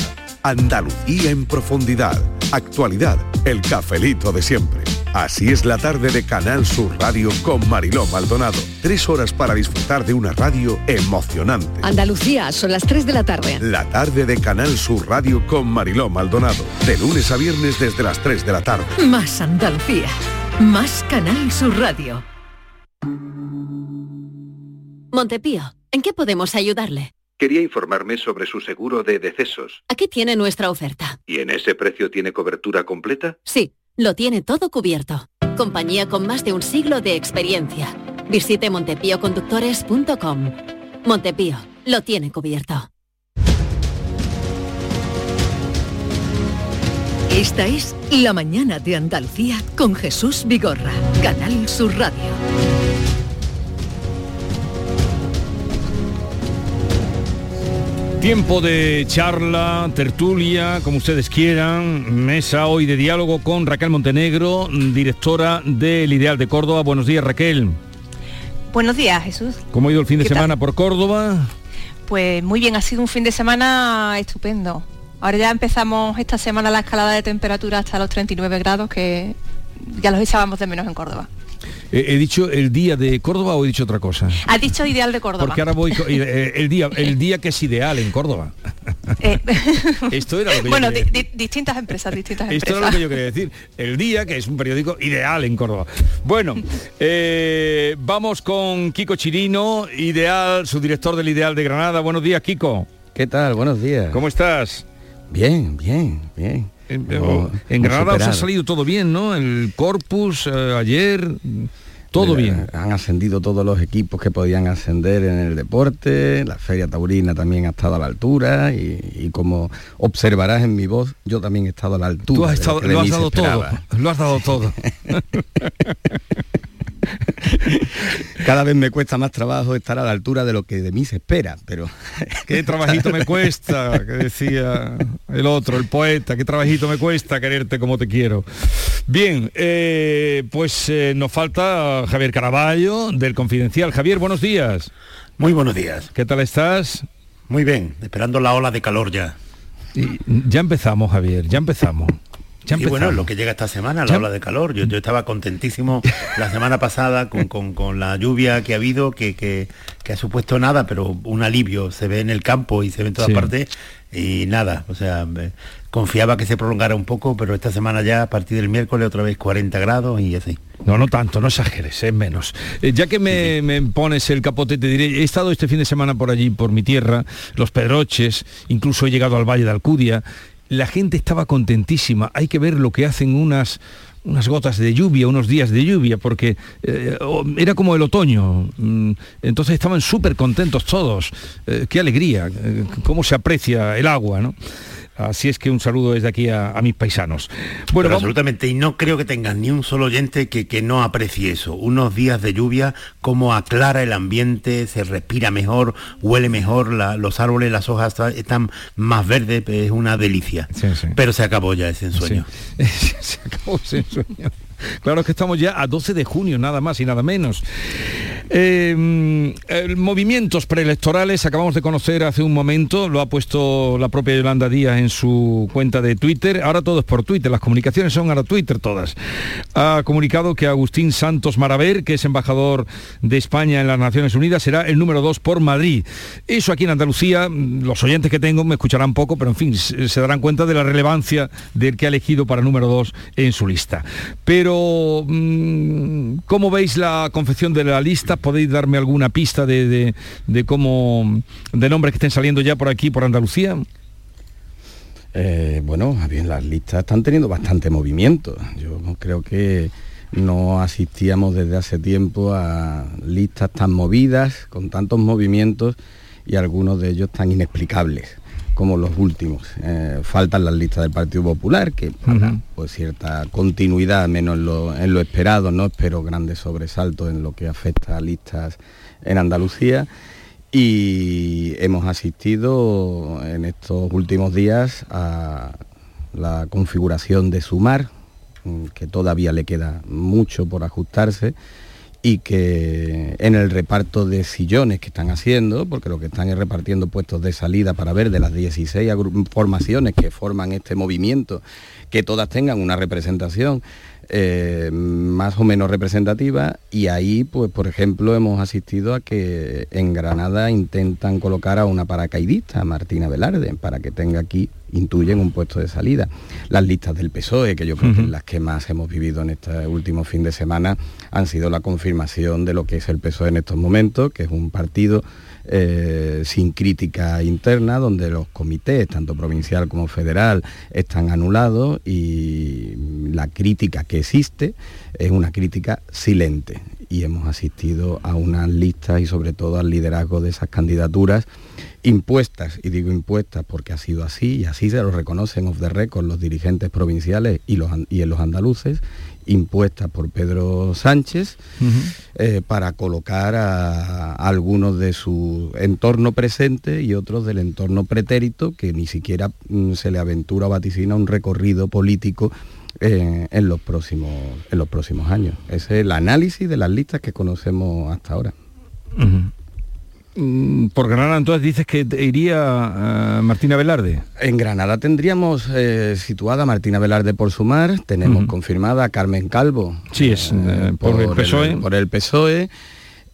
Andalucía en profundidad. Actualidad. El cafelito de siempre. Así es la tarde de Canal Sur Radio con Mariló Maldonado. Tres horas para disfrutar de una radio emocionante. Andalucía, son las 3 de la tarde. La tarde de Canal Sur Radio con Mariló Maldonado. De lunes a viernes desde las 3 de la tarde. Más Andalucía. Más Canal Sur Radio. Montepío, ¿en qué podemos ayudarle? Quería informarme sobre su seguro de decesos. Aquí tiene nuestra oferta. ¿Y en ese precio tiene cobertura completa? Sí, lo tiene todo cubierto. Compañía con más de un siglo de experiencia. Visite montepíoconductores.com. Montepío, lo tiene cubierto. Esta es La Mañana de Andalucía con Jesús Vigorra. Canal Sur Radio. Tiempo de charla, tertulia, como ustedes quieran, mesa hoy de diálogo con Raquel Montenegro, directora del Ideal de Córdoba. Buenos días, Raquel. Buenos días, Jesús. ¿Cómo ha ido el fin de semana por Córdoba? Pues muy bien, ha sido un fin de semana estupendo. Ahora ya empezamos esta semana la escalada de temperatura hasta los 39 grados que ya los echábamos de menos en Córdoba. ¿He, he dicho el día de Córdoba o he dicho otra cosa? Ha dicho ideal de Córdoba. Porque ahora voy eh, el día el día que es ideal en Córdoba. Esto era lo que yo bueno, quería di- di- distintas empresas, distintas Esto empresas. era lo que yo quería decir. El día, que es un periódico ideal en Córdoba. Bueno, eh, vamos con Kiko Chirino, Ideal, su director del Ideal de Granada. Buenos días, Kiko. ¿Qué tal? Buenos días. ¿Cómo estás? Bien, bien, bien. En, Granada os ha salido todo bien, ¿no? El Corpus eh, ayer, todo bien. Han ascendido todos los equipos que podían ascender en el deporte, la Feria Taurina también ha estado a la altura y, y como observarás en mi voz, yo también he estado a la altura. Tú has, de lo estado, has dado todo, lo has dado todo. Cada vez me cuesta más trabajo estar a la altura de lo que de mí se espera, pero... Qué trabajito me cuesta, que decía el otro, el poeta, qué trabajito me cuesta quererte como te quiero. Bien, eh, pues eh, nos falta Javier Caraballo del Confidencial. Javier, buenos días. Muy buenos días. ¿Qué tal estás? Muy bien, esperando la ola de calor ya. Y ya empezamos, Javier, ya empezamos. Ya y bueno, lo que llega esta semana, la Ya- ola de calor. Yo, yo estaba contentísimo la semana pasada con, con- con la lluvia que ha habido, que, que- que ha supuesto nada, pero un alivio. Se ve en el campo y se ve en todas Sí. partes y nada. O sea, me- confiaba que se prolongara un poco, pero esta semana ya a partir del miércoles otra vez 40 grados y así. No, no tanto, no exageres, es menos. Eh, ya que me, me pones el capote, te diré, he estado este fin de semana por allí, por mi tierra, los Pedroches, incluso he llegado al Valle de Alcudia. La gente estaba contentísima. Hay que ver lo que hacen unas unas gotas de lluvia, unos días de lluvia, porque eh, era como el otoño. Mm, Entonces estaban súper contentos todos. Eh, qué alegría, eh, cómo se aprecia el agua, ¿no? Así es que un saludo desde aquí a, a mis paisanos. Bueno, vamos- absolutamente, y no creo que tengas ni un solo oyente que, que no aprecie eso. Unos días de lluvia, cómo aclara el ambiente, se respira mejor, huele mejor, la- los árboles, las hojas están más verdes, es una delicia. Pero se acabó ya ese ensueño. se acabó ese ensueño. Claro que estamos ya a 12 de junio, nada más y nada menos. Eh, eh, movimientos preelectorales, acabamos de conocer hace un momento, lo ha puesto la propia Yolanda Díaz en su cuenta de Twitter, ahora todo es por Twitter, las comunicaciones son ahora Twitter todas. Ha comunicado que Agustín Santos Maraver, que es embajador de España en las Naciones Unidas, será el número 2 por Madrid. Eso aquí en Andalucía, mm, los oyentes que tengo me escucharán poco, pero en fin, se se darán cuenta de la relevancia del que ha elegido para número 2 en su lista. Pero, mm, ¿cómo veis la confección de la lista? ¿Podéis darme alguna pista de, de- cómo, de nombres que estén saliendo ya por aquí, por Andalucía? Eh, bueno, bien, las listas están teniendo bastante movimiento. Yo creo que no asistíamos desde hace tiempo a listas tan movidas, con tantos movimientos y algunos de ellos tan inexplicables como los últimos. Eh, faltan las listas del Partido Popular, que habrá pues cierta continuidad, menos en lo, en lo esperado, no espero grandes sobresaltos en lo que afecta a listas en Andalucía. Y hemos asistido en estos últimos días a la configuración de Sumar, mm, que todavía le queda mucho por ajustarse y que en el reparto de sillones que están haciendo, porque lo que están es repartiendo puestos de salida para ver de las 16 agru- formaciones que forman este movimiento, que todas tengan una representación eh, más o menos representativa y ahí, pues por ejemplo, hemos asistido a que en Granada intentan colocar a una paracaidista, Martina Velarde, para que tenga aquí, intuyen un puesto de salida. Las listas del PSOE, que yo creo que Ujú. las que más hemos vivido en este último fin de semana, han sido la confirmación de lo que es el PSOE en estos momentos, que es un partido eh, sin crítica interna, donde los comités, tanto provincial como federal, están anulados y la crítica que existe es una crítica silente. Y hemos asistido a unas listas y sobre todo al liderazgo de esas candidaturas impuestas, y digo impuestas porque ha sido así, y así se lo reconocen off the record los dirigentes provinciales y, y los andaluces, impuestas por Pedro Sánchez, eh, para colocar a, a algunos de su entorno presente y otros del entorno pretérito, que ni siquiera mm, se le aventura o vaticina un recorrido político eh, en, los próximos, en los próximos años. Ese es el análisis de las listas que conocemos hasta ahora. Por Granada entonces dices que iría eh, Martina Velarde. En Granada tendríamos eh, situada Martina Velarde por sumar, tenemos confirmada a Carmen Calvo. Sí, es, eh, por el PSOE. por el PSOE.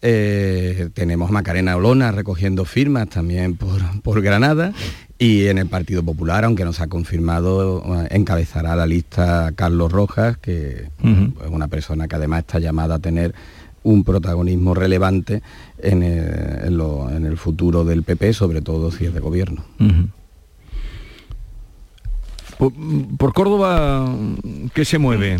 Eh, tenemos a Macarena Olona recogiendo firmas también por, por Granada y en el Partido Popular, aunque no se ha confirmado, encabezará la lista Carlos Rojas, que es una persona que además está llamada a tener un protagonismo relevante en en el futuro del PP, sobre todo si es de gobierno. Por, por Córdoba, ¿qué se mueve?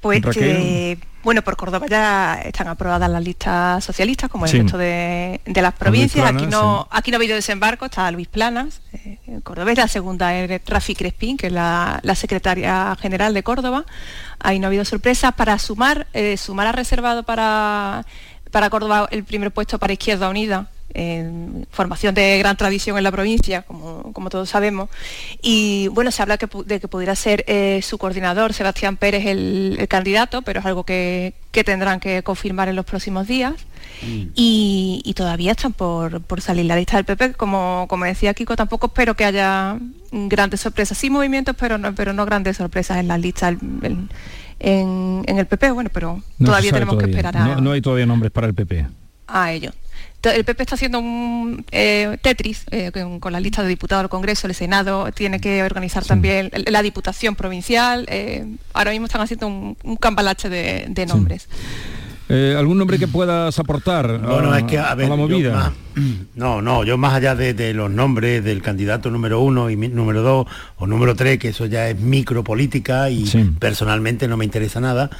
Pues eh, bueno, por Córdoba ya están aprobadas las listas socialistas, como Sí. el resto de, de las provincias. Aquí no, aquí no ha habido desembarco, está Luis Planas, eh, en Córdoba, la segunda es Rafi Crespín, que es la, la secretaria general de Córdoba. Ahí no ha habido sorpresas. Para sumar, eh, sumar ha reservado para, para Córdoba el primer puesto para Izquierda Unida. Formación de gran tradición en la provincia, como, todos sabemos. Y bueno, se habla de que pudiera ser eh, su coordinador, Sebastián Pérez, el, candidato, pero es algo que, tendrán que confirmar en los próximos días. Mm. Y, todavía están por, salir la lista del PP. Como, como decía Kiko, tampoco espero que haya grandes sorpresas. Sí movimientos, pero no, pero no grandes sorpresas en la lista. en, el PP, bueno, pero todavía tenemos que esperar a... No, hay todavía nombres para el PP. A ellos el PP está haciendo un eh, Tetris eh, con, la lista de diputados del Congreso, el Senado tiene que organizar también la Diputación Provincial. Eh, ahora mismo están haciendo un, cambalache de, nombres. ¿Algún nombre que puedas aportar bueno, es que, a, la movida? no, no, yo más allá de, los nombres del candidato número uno y número dos o número tres, que eso ya es micropolítica y personalmente no me interesa nada,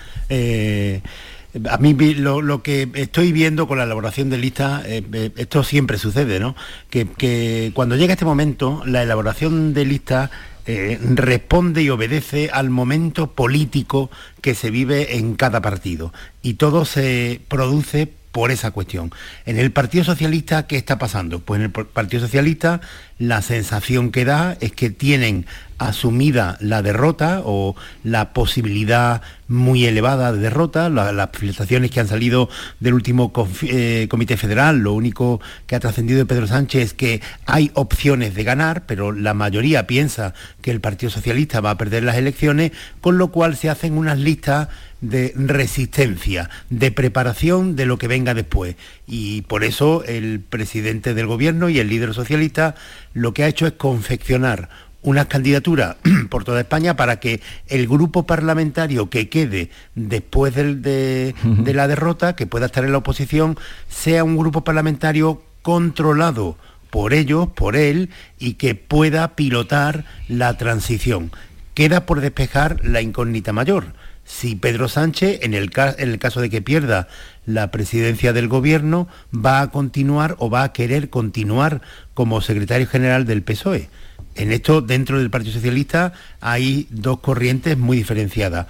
a mí lo, que estoy viendo con la elaboración de listas, eh, eh, esto siempre sucede, ¿no? Que, cuando llega este momento, la elaboración de listas eh, responde y obedece al momento político que se vive en cada partido. Y todo se produce por esa cuestión. En el Partido Socialista, ¿qué está pasando? Pues en el Partido Socialista la sensación que da es que tienen asumida la derrota o la posibilidad muy elevada de derrota, las filtraciones que han salido del último eh, Comité Federal, lo único que ha trascendido de Pedro Sánchez es que hay opciones de ganar, pero la mayoría piensa que el Partido Socialista va a perder las elecciones, con lo cual se hacen unas listas de resistencia, de preparación de lo que venga después. Y por eso el presidente del gobierno y el líder socialista lo que ha hecho es confeccionar una candidatura por toda España para que el grupo parlamentario que quede después de, la derrota, que pueda estar en la oposición, sea un grupo parlamentario controlado por ellos, por él, y que pueda pilotar la transición. Queda por despejar la incógnita mayor. Si Pedro Sánchez, en el, en el caso de que pierda la presidencia del gobierno, va a continuar o va a querer continuar como secretario general del PSOE en esto, dentro del Partido Socialista, hay dos corrientes muy diferenciadas.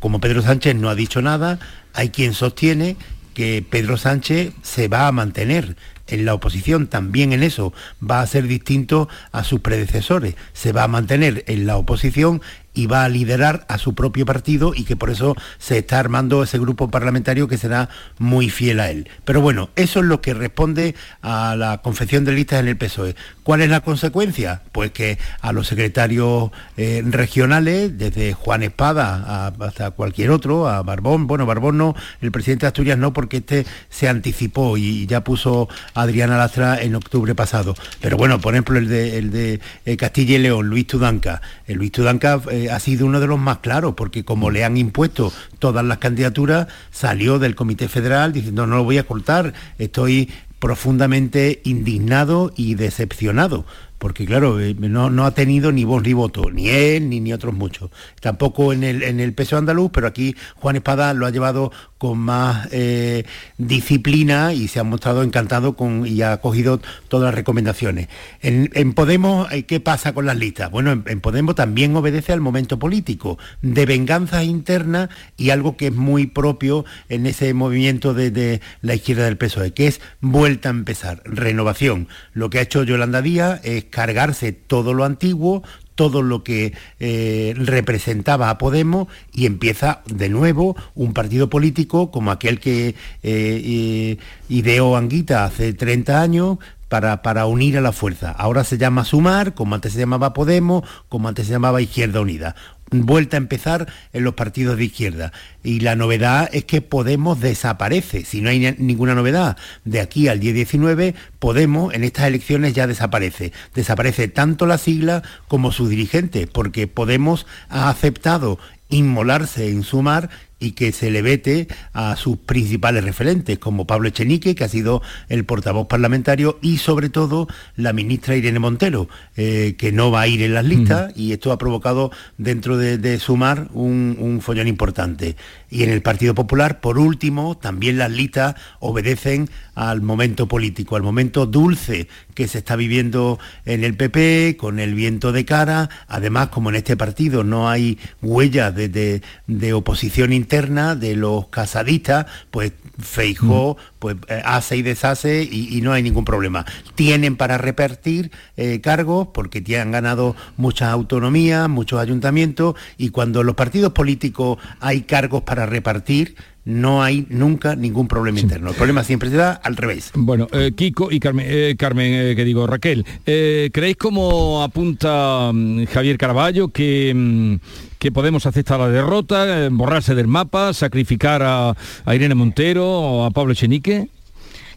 Como Pedro Sánchez no ha dicho nada, hay quien sostiene que Pedro Sánchez se va a mantener en la oposición, también en eso va a ser distinto a sus predecesores. Se va a mantener en la oposición y va a liderar a su propio partido y que por eso se está armando ese grupo parlamentario que será muy fiel a él. Pero bueno, eso es lo que responde a la confección de listas en el PSOE. ¿Cuál es la consecuencia? Pues que a los secretarios eh, regionales, desde Juan Espada hasta cualquier otro, a Barbón, bueno, Barbón no, el presidente de Asturias no, porque este se anticipó y ya puso a Adriana Lastra en octubre pasado. Pero bueno, por ejemplo, el de, el de eh, Castilla y León, Luis Tudanca. El Luis Tudanca eh, ha sido uno de los más claros, porque como le han impuesto todas las candidaturas, salió del Comité Federal diciendo no lo voy a cortar, estoy profundamente indignado y decepcionado porque claro, eh, no, ha tenido ni voz ni voto, ni él ni, ni otros muchos. Tampoco en el, en el peso andaluz, pero aquí Juan Espada lo ha llevado con más eh, disciplina y se ha mostrado encantado con, y ha cogido todas las recomendaciones. En, Podemos, eh, ¿qué pasa con las listas? Bueno, en, Podemos también obedece al momento político, de venganza interna y algo que es muy propio en ese movimiento de, de la izquierda del PSOE, que es vuelta a empezar, renovación. Lo que ha hecho Yolanda Díaz es cargarse todo lo antiguo, todo lo que eh, representaba a Podemos y empieza de nuevo un partido político como aquel que eh, ideó Anguita hace 30 años, para, para, unir a la fuerza. Ahora se llama Sumar, como antes se llamaba Podemos, como antes se llamaba Izquierda Unida vuelta a empezar en los partidos de izquierda. Y la novedad es que Podemos desaparece. Si no hay ninguna novedad de aquí al día 19, Podemos en estas elecciones ya desaparece. Desaparece tanto la sigla como sus dirigentes, porque Podemos ha aceptado inmolarse en sumar y que se le vete a sus principales referentes, como Pablo Echenique, que ha sido el portavoz parlamentario, y sobre todo la ministra Irene Montero, eh, que no va a ir en las listas, y esto ha provocado dentro de, Sumar un, un, follón importante. Y en el Partido Popular, por último, también las listas obedecen al momento político, al momento dulce que se está viviendo en el PP, con el viento de cara. Además, como en este partido no hay huellas de, oposición interna de los casadistas, pues Feijó mm. pues eh, hace y deshace y, no hay ningún problema. Tienen para repartir eh, cargos porque han ganado muchas autonomías, muchos ayuntamientos y cuando los partidos políticos hay cargos para repartir, no hay nunca ningún problema interno. El problema siempre se da al revés. Bueno, eh, Kiko y Carmen, eh, Carmen eh, que digo, Raquel, ¿creéis como apunta mm, Javier Caraballo que, mm, que podemos aceptar la derrota, borrarse del mapa, sacrificar a, Irene Montero o a Pablo Chenique?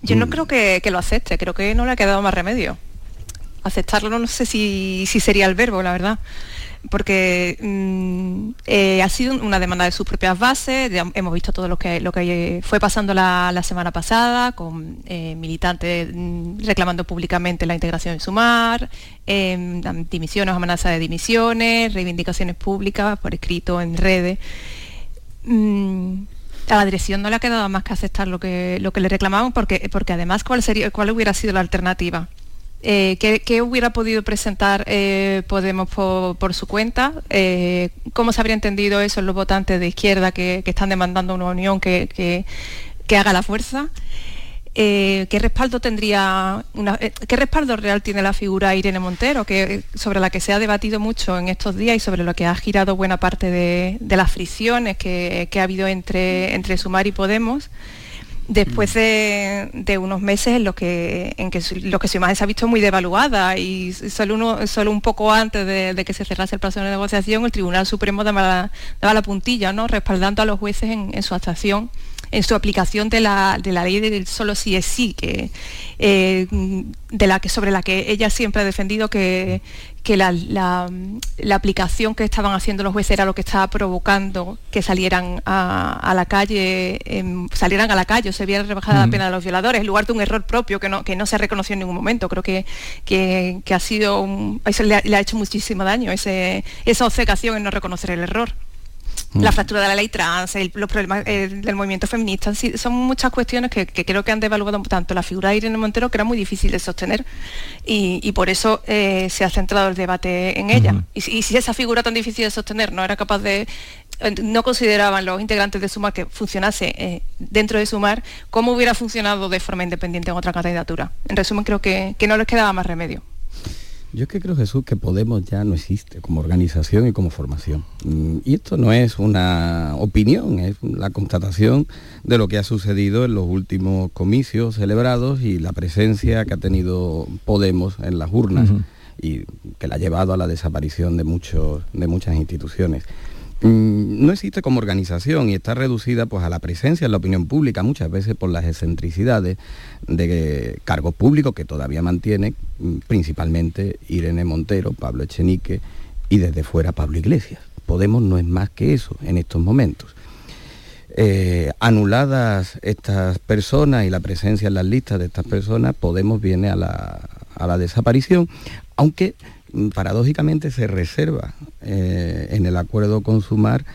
Yo no mm. creo que, lo acepte, creo que no le ha quedado más remedio. Aceptarlo no sé si, si sería el verbo, la verdad porque mm, eh, ha sido una demanda de sus propias bases, hemos visto todo lo que, lo que fue pasando la, semana pasada, con eh, militantes mm, reclamando públicamente la integración de Sumar, eh, dimisiones, amenazas de dimisiones, reivindicaciones públicas por escrito en redes. Mm, a la dirección no le ha quedado más que aceptar lo que, lo que le reclamaban, porque, porque además, ¿cuál, sería, ¿cuál hubiera sido la alternativa? Eh, ¿qué, hubiera podido presentar eh, Podemos por, su cuenta? Eh, ¿Cómo se habría entendido eso los votantes de izquierda que, están demandando una unión que, haga la fuerza? ¿Qué respaldo tendría, qué respaldo real tiene la figura Irene Montero, que, sobre la que se ha debatido mucho en estos días y sobre lo que ha girado buena parte de, las fricciones que, ha habido entre, entre Sumar y Podemos? Después de, unos meses en los que, en que, lo que su imagen se ha visto muy devaluada y solo, uno, solo un poco antes de, que se cerrase el plazo de negociación, el Tribunal Supremo daba la, puntilla, ¿no? respaldando a los jueces en, su actuación en su aplicación de la, ley del solo sí es sí, que, eh, de la que, sobre la que ella siempre ha defendido que, que la, aplicación que estaban haciendo los jueces era lo que estaba provocando que salieran a, la calle, em, salieran a la calle o se viera rebajada la pena de los violadores, en lugar de un error propio que no, que no se ha reconocido en ningún momento. Creo que, que, ha sido, eso le ha, hecho muchísimo daño, ese, esa obcecación en no reconocer el error. Mm. la fractura de la ley trans, los problemas eh, del movimiento feminista, son muchas cuestiones que, creo que han devaluado tanto la figura de Irene Montero que era muy difícil de sostener y, por eso eh, se ha centrado el debate en ella. y, si esa figura tan difícil de sostener no era capaz de eh, no consideraban los integrantes de Sumar que funcionase dentro de Sumar, ¿cómo hubiera funcionado de forma independiente en otra candidatura? En resumen, creo que no les quedaba más remedio. Yo es que creo, Jesús, que Podemos ya no existe como organización y como formación. Mm, y esto no es una opinión, es la constatación de lo que ha sucedido en los últimos comicios celebrados y la presencia que ha tenido Podemos en las urnas y que la ha llevado a la desaparición de, muchos, de muchas instituciones. Mm, no existe como organización y está reducida pues, a la presencia en la opinión pública, muchas veces por las excentricidades de cargos públicos que todavía mantiene, mm, principalmente Irene Montero, Pablo Echenique y desde fuera Pablo Iglesias. Podemos no es más que eso en estos momentos. Eh, anuladas estas personas y la presencia en las listas de estas personas, Podemos viene a la, a la desaparición, aunque paradójicamente se reserva eh, en el acuerdo con Sumar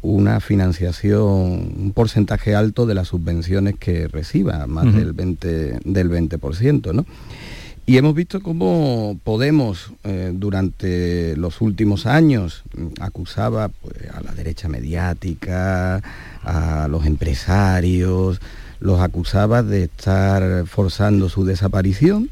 una financiación, un porcentaje alto de las subvenciones que reciba, más del 20%, del 20% ¿no? Y hemos visto cómo Podemos eh, durante los últimos años acusaba pues, a la derecha mediática, a los empresarios, los acusaba de estar forzando su desaparición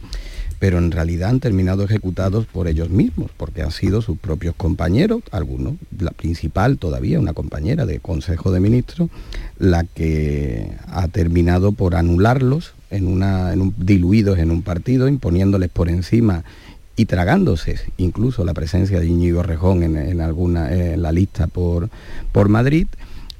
pero en realidad han terminado ejecutados por ellos mismos, porque han sido sus propios compañeros, algunos, la principal todavía, una compañera de Consejo de Ministros, la que ha terminado por anularlos, en una, en diluidos en un partido, imponiéndoles por encima y tragándose incluso la presencia de Íñigo Rejón en, alguna, en la lista por, por Madrid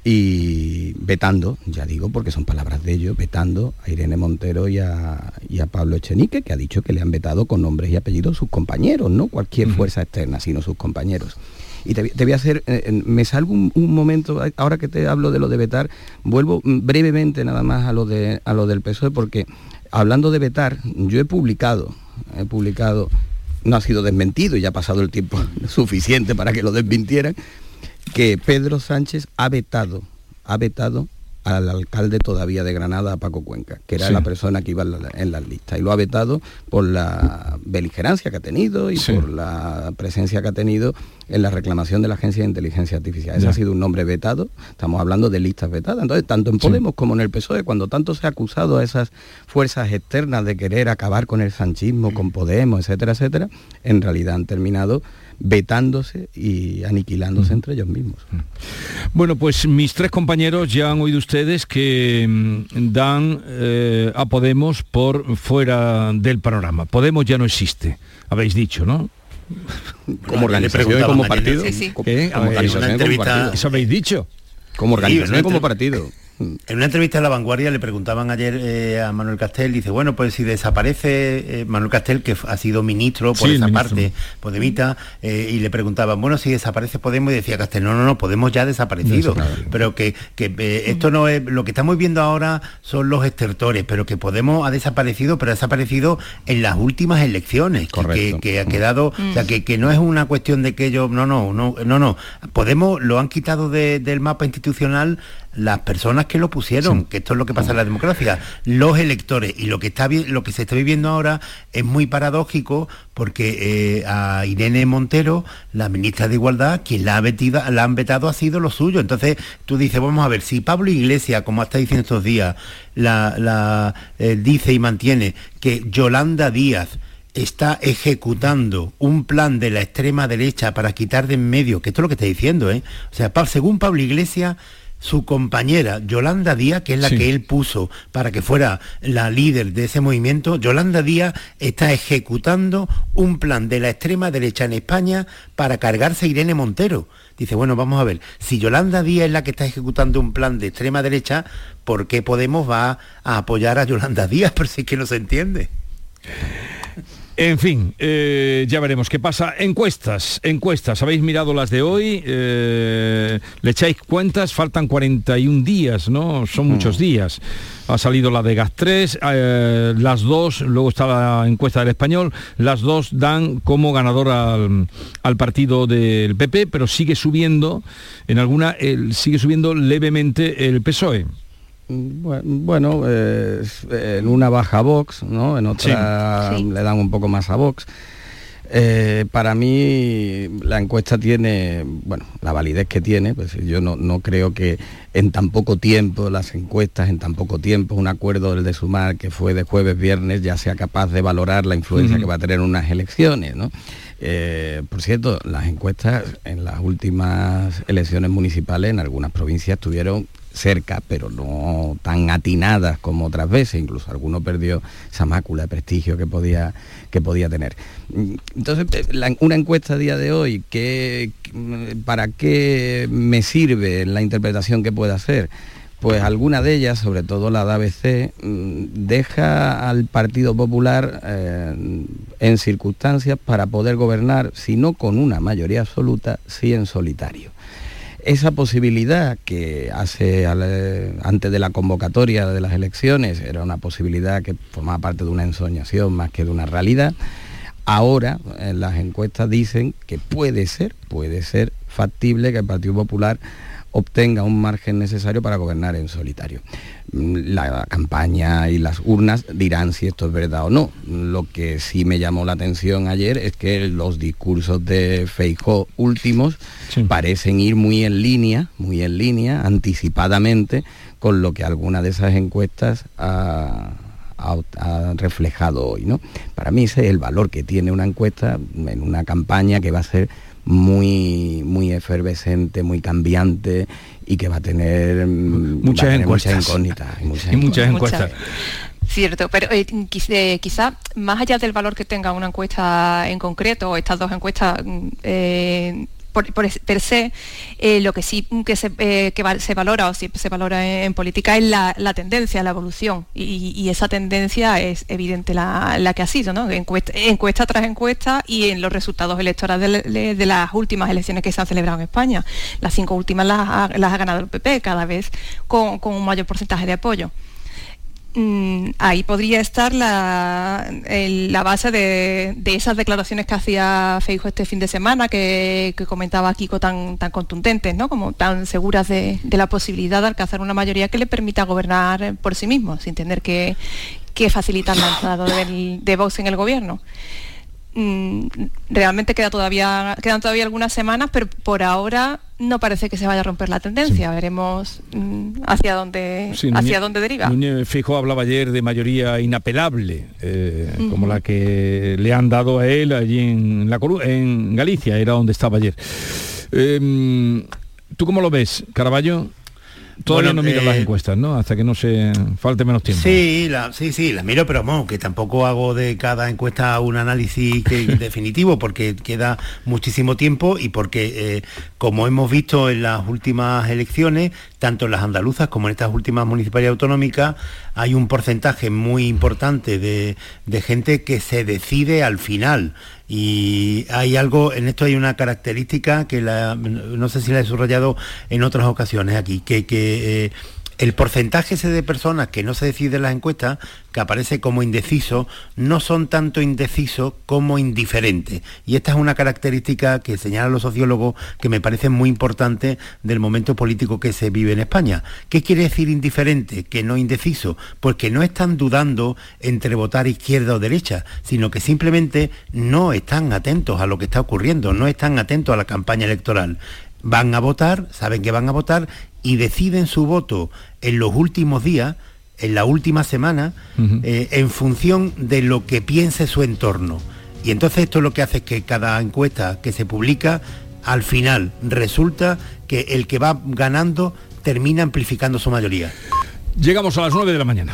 y vetando, ya digo, porque son palabras de ellos, vetando a Irene Montero y a, Pablo Echenique, que ha dicho que le han vetado con nombres y apellidos sus compañeros, no cualquier fuerza externa, sino sus compañeros. Y te, voy a hacer, eh, me salgo un, momento, ahora que te hablo de lo de vetar, vuelvo brevemente nada más a lo, de, a lo del PSOE, porque hablando de vetar, yo he publicado, he publicado, no ha sido desmentido y ya ha pasado el tiempo suficiente para que lo desmintieran, que Pedro Sánchez ha vetado, ha vetado al alcalde todavía de Granada, a Paco Cuenca, que era Sí. la persona que iba en, la- en las listas. Y lo ha vetado por la beligerancia que ha tenido y Sí. por la presencia que ha tenido en la reclamación de la Agencia de Inteligencia Artificial. Ese Ya. ha sido un nombre vetado. Estamos hablando de listas vetadas. Entonces, tanto en Podemos como en el PSOE, cuando tanto se ha acusado a esas fuerzas externas de querer acabar con el sanchismo, con Podemos, etcétera, etcétera, en realidad han terminado vetándose y aniquilándose entre ellos mismos. Bueno, pues mis tres compañeros ya han oído ustedes que mm, dan eh, a Podemos por fuera del panorama. Podemos ya no existe, habéis dicho, ¿no? Como organización y como partido. Sí, partido. Eso habéis dicho. Como organización Sí, y como partido. En una entrevista en La Vanguardia le preguntaban ayer eh, a Manuel Castel, dice, bueno, pues si desaparece eh, Manuel Castel, que ha sido ministro por Sí, esa ministro. parte, Podemita, eh, y le preguntaban, bueno, si desaparece Podemos, y decía Castel, no, no, no, Podemos ya ha desaparecido, pero que, que, eh, esto no es, lo que estamos viendo ahora son los estertores, pero que Podemos ha desaparecido, pero ha desaparecido en las últimas elecciones, que- que, ha quedado, o sea, que, que no es una cuestión de que ellos, no, no, no, no, no, Podemos lo han quitado de- del mapa institucional las personas que lo pusieron, que esto es lo que pasa en la democracia, los electores. Y lo que está lo que se está viviendo ahora es muy paradójico porque eh, a Irene Montero, la ministra de Igualdad, quien la ha, vetida- la han vetado ha sido lo suyo. Entonces tú dices, vamos a ver, si Pablo Iglesias, como está diciendo estos días, la, la, eh, dice y mantiene que Yolanda Díaz está ejecutando un plan de la extrema derecha para quitar de en medio, que esto es lo que está diciendo, ¿eh? O sea, según Pablo Iglesias, su compañera Yolanda Díaz, que es la Sí. que él puso para que fuera la líder de ese movimiento, Yolanda Díaz está ejecutando un plan de la extrema derecha en España para cargarse a Irene Montero. Dice, bueno, vamos a ver, si Yolanda Díaz es la que está ejecutando un plan de extrema derecha, ¿por qué Podemos va a apoyar a Yolanda Díaz? Pero si es que no se entiende. En fin, eh, ya veremos qué pasa. Encuestas, encuestas. ¿Habéis mirado las de hoy? Eh, ¿Le echáis cuentas? Faltan 41 días, ¿no? Son muchos días. Ha salido la de GAS 3, eh, las dos, luego está la encuesta del español, las dos dan como ganador al, al partido del PP, pero sigue subiendo, en alguna, sigue subiendo levemente el PSOE. Bu- Bueno, eh, en una baja Vox, ¿no? En otra Sí. Le dan un poco más a Vox. Eh, para mí la encuesta tiene, bueno, la validez que tiene, pues yo no, no creo que en tan poco tiempo, las encuestas en tan poco tiempo, un acuerdo del de sumar que fue de jueves, viernes, ya sea capaz de valorar la influencia que va a tener unas elecciones, ¿no? Eh, por cierto, las encuestas en las últimas elecciones municipales en algunas provincias tuvieron cerca, pero no tan atinadas como otras veces, incluso alguno perdió esa mácula de prestigio que podía, que podía tener. Entonces, una encuesta a día de hoy, ¿qué- qué- ¿para qué me sirve la interpretación que pueda hacer? Pues alguna de ellas, sobre todo la de ABC, mm, deja al Partido Popular eh, en circunstancias para poder gobernar, si no con una mayoría absoluta, sí en solitario esa posibilidad que hace eh, antes de la convocatoria de las elecciones era una posibilidad que formaba parte de una ensoñación más que de una realidad. Ahora en las encuestas dicen que puede ser, puede ser factible que el Partido Popular obtenga un margen necesario para gobernar en solitario. La campaña y las urnas dirán si esto es verdad o no. Lo que sí me llamó la atención ayer es que los discursos de Feijó últimos parecen ir muy en línea, muy en línea, anticipadamente, con lo que alguna de esas encuestas ha, ha- ha reflejado hoy. ¿no? Para mí ese es el valor que tiene una encuesta en una campaña que va a ser muy muy efervescente, muy cambiante y que va a tener mm, Muchas va a tener muchas encuestas. incógnitas y muchas Y muchas incógnitas. encuestas. Cierto, pero eh, eh, quizá más allá del valor que tenga una encuesta en concreto, estas dos encuestas mm, eh, por, por per se, eh, lo que sí que se, eh, que se valora o siempre se valora en, política es la, la tendencia, la evolución. Y, esa tendencia es evidente la, la que ha sido, ¿no? Encuesta, encuesta tras encuesta y en los resultados electorales de, de- de las últimas elecciones que se han celebrado en España. Las cinco últimas las ha, las ha ganado el PP, cada vez con, con un mayor porcentaje de apoyo. Mm, ahí podría estar la, la base de, esas declaraciones que hacía Feijo este fin de semana, que, comentaba Kiko tan, tan contundentes, ¿no? como tan seguras de, la posibilidad de alcanzar una mayoría que le permita gobernar por sí mismo, sin tener que, que facilitar la entrada de Vox en el gobierno. Mm, realmente queda todavía, quedan todavía algunas semanas, pero por ahora no parece que se vaya a romper la tendencia. Veremos mm, hacia dónde hacia dónde deriva. Núñez Fijo hablaba ayer de mayoría inapelable, eh, como la que le han dado a él allí en, la, en Galicia, era donde estaba ayer. Em, ¿Tú cómo lo ves, Caraballo? Todavía no miro las eh, encuestas, ¿no? Hasta que no se falte menos tiempo. Sí, la, sí, sí, las miro, pero bueno, que tampoco hago de cada encuesta un análisis definitivo, porque queda muchísimo tiempo y porque, eh, como hemos visto en las últimas elecciones, tanto en las andaluzas como en estas últimas municipales autonómicas, hay un porcentaje muy importante de, de gente que se decide al final. Y hay algo, en esto hay una característica que la, no sé si la he subrayado en otras ocasiones aquí, que, que eh, el porcentaje de personas que no se deciden las encuestas, que aparece como indeciso, no son tanto indecisos como indiferentes. Y esta es una característica que señalan los sociólogos que me parece muy importante del momento político que se vive en España. ¿Qué quiere decir indiferente? Que no indeciso. Porque no están dudando entre votar izquierda o derecha, sino que simplemente no están atentos a lo que está ocurriendo, no están atentos a la campaña electoral van a votar, saben que van a votar y deciden su voto en los últimos días, en la última semana, eh, en función de lo que piense su entorno. Y entonces esto lo que hace es que cada encuesta que se publica, al final resulta que el que va ganando termina amplificando su mayoría. Llegamos a las 9 de la mañana.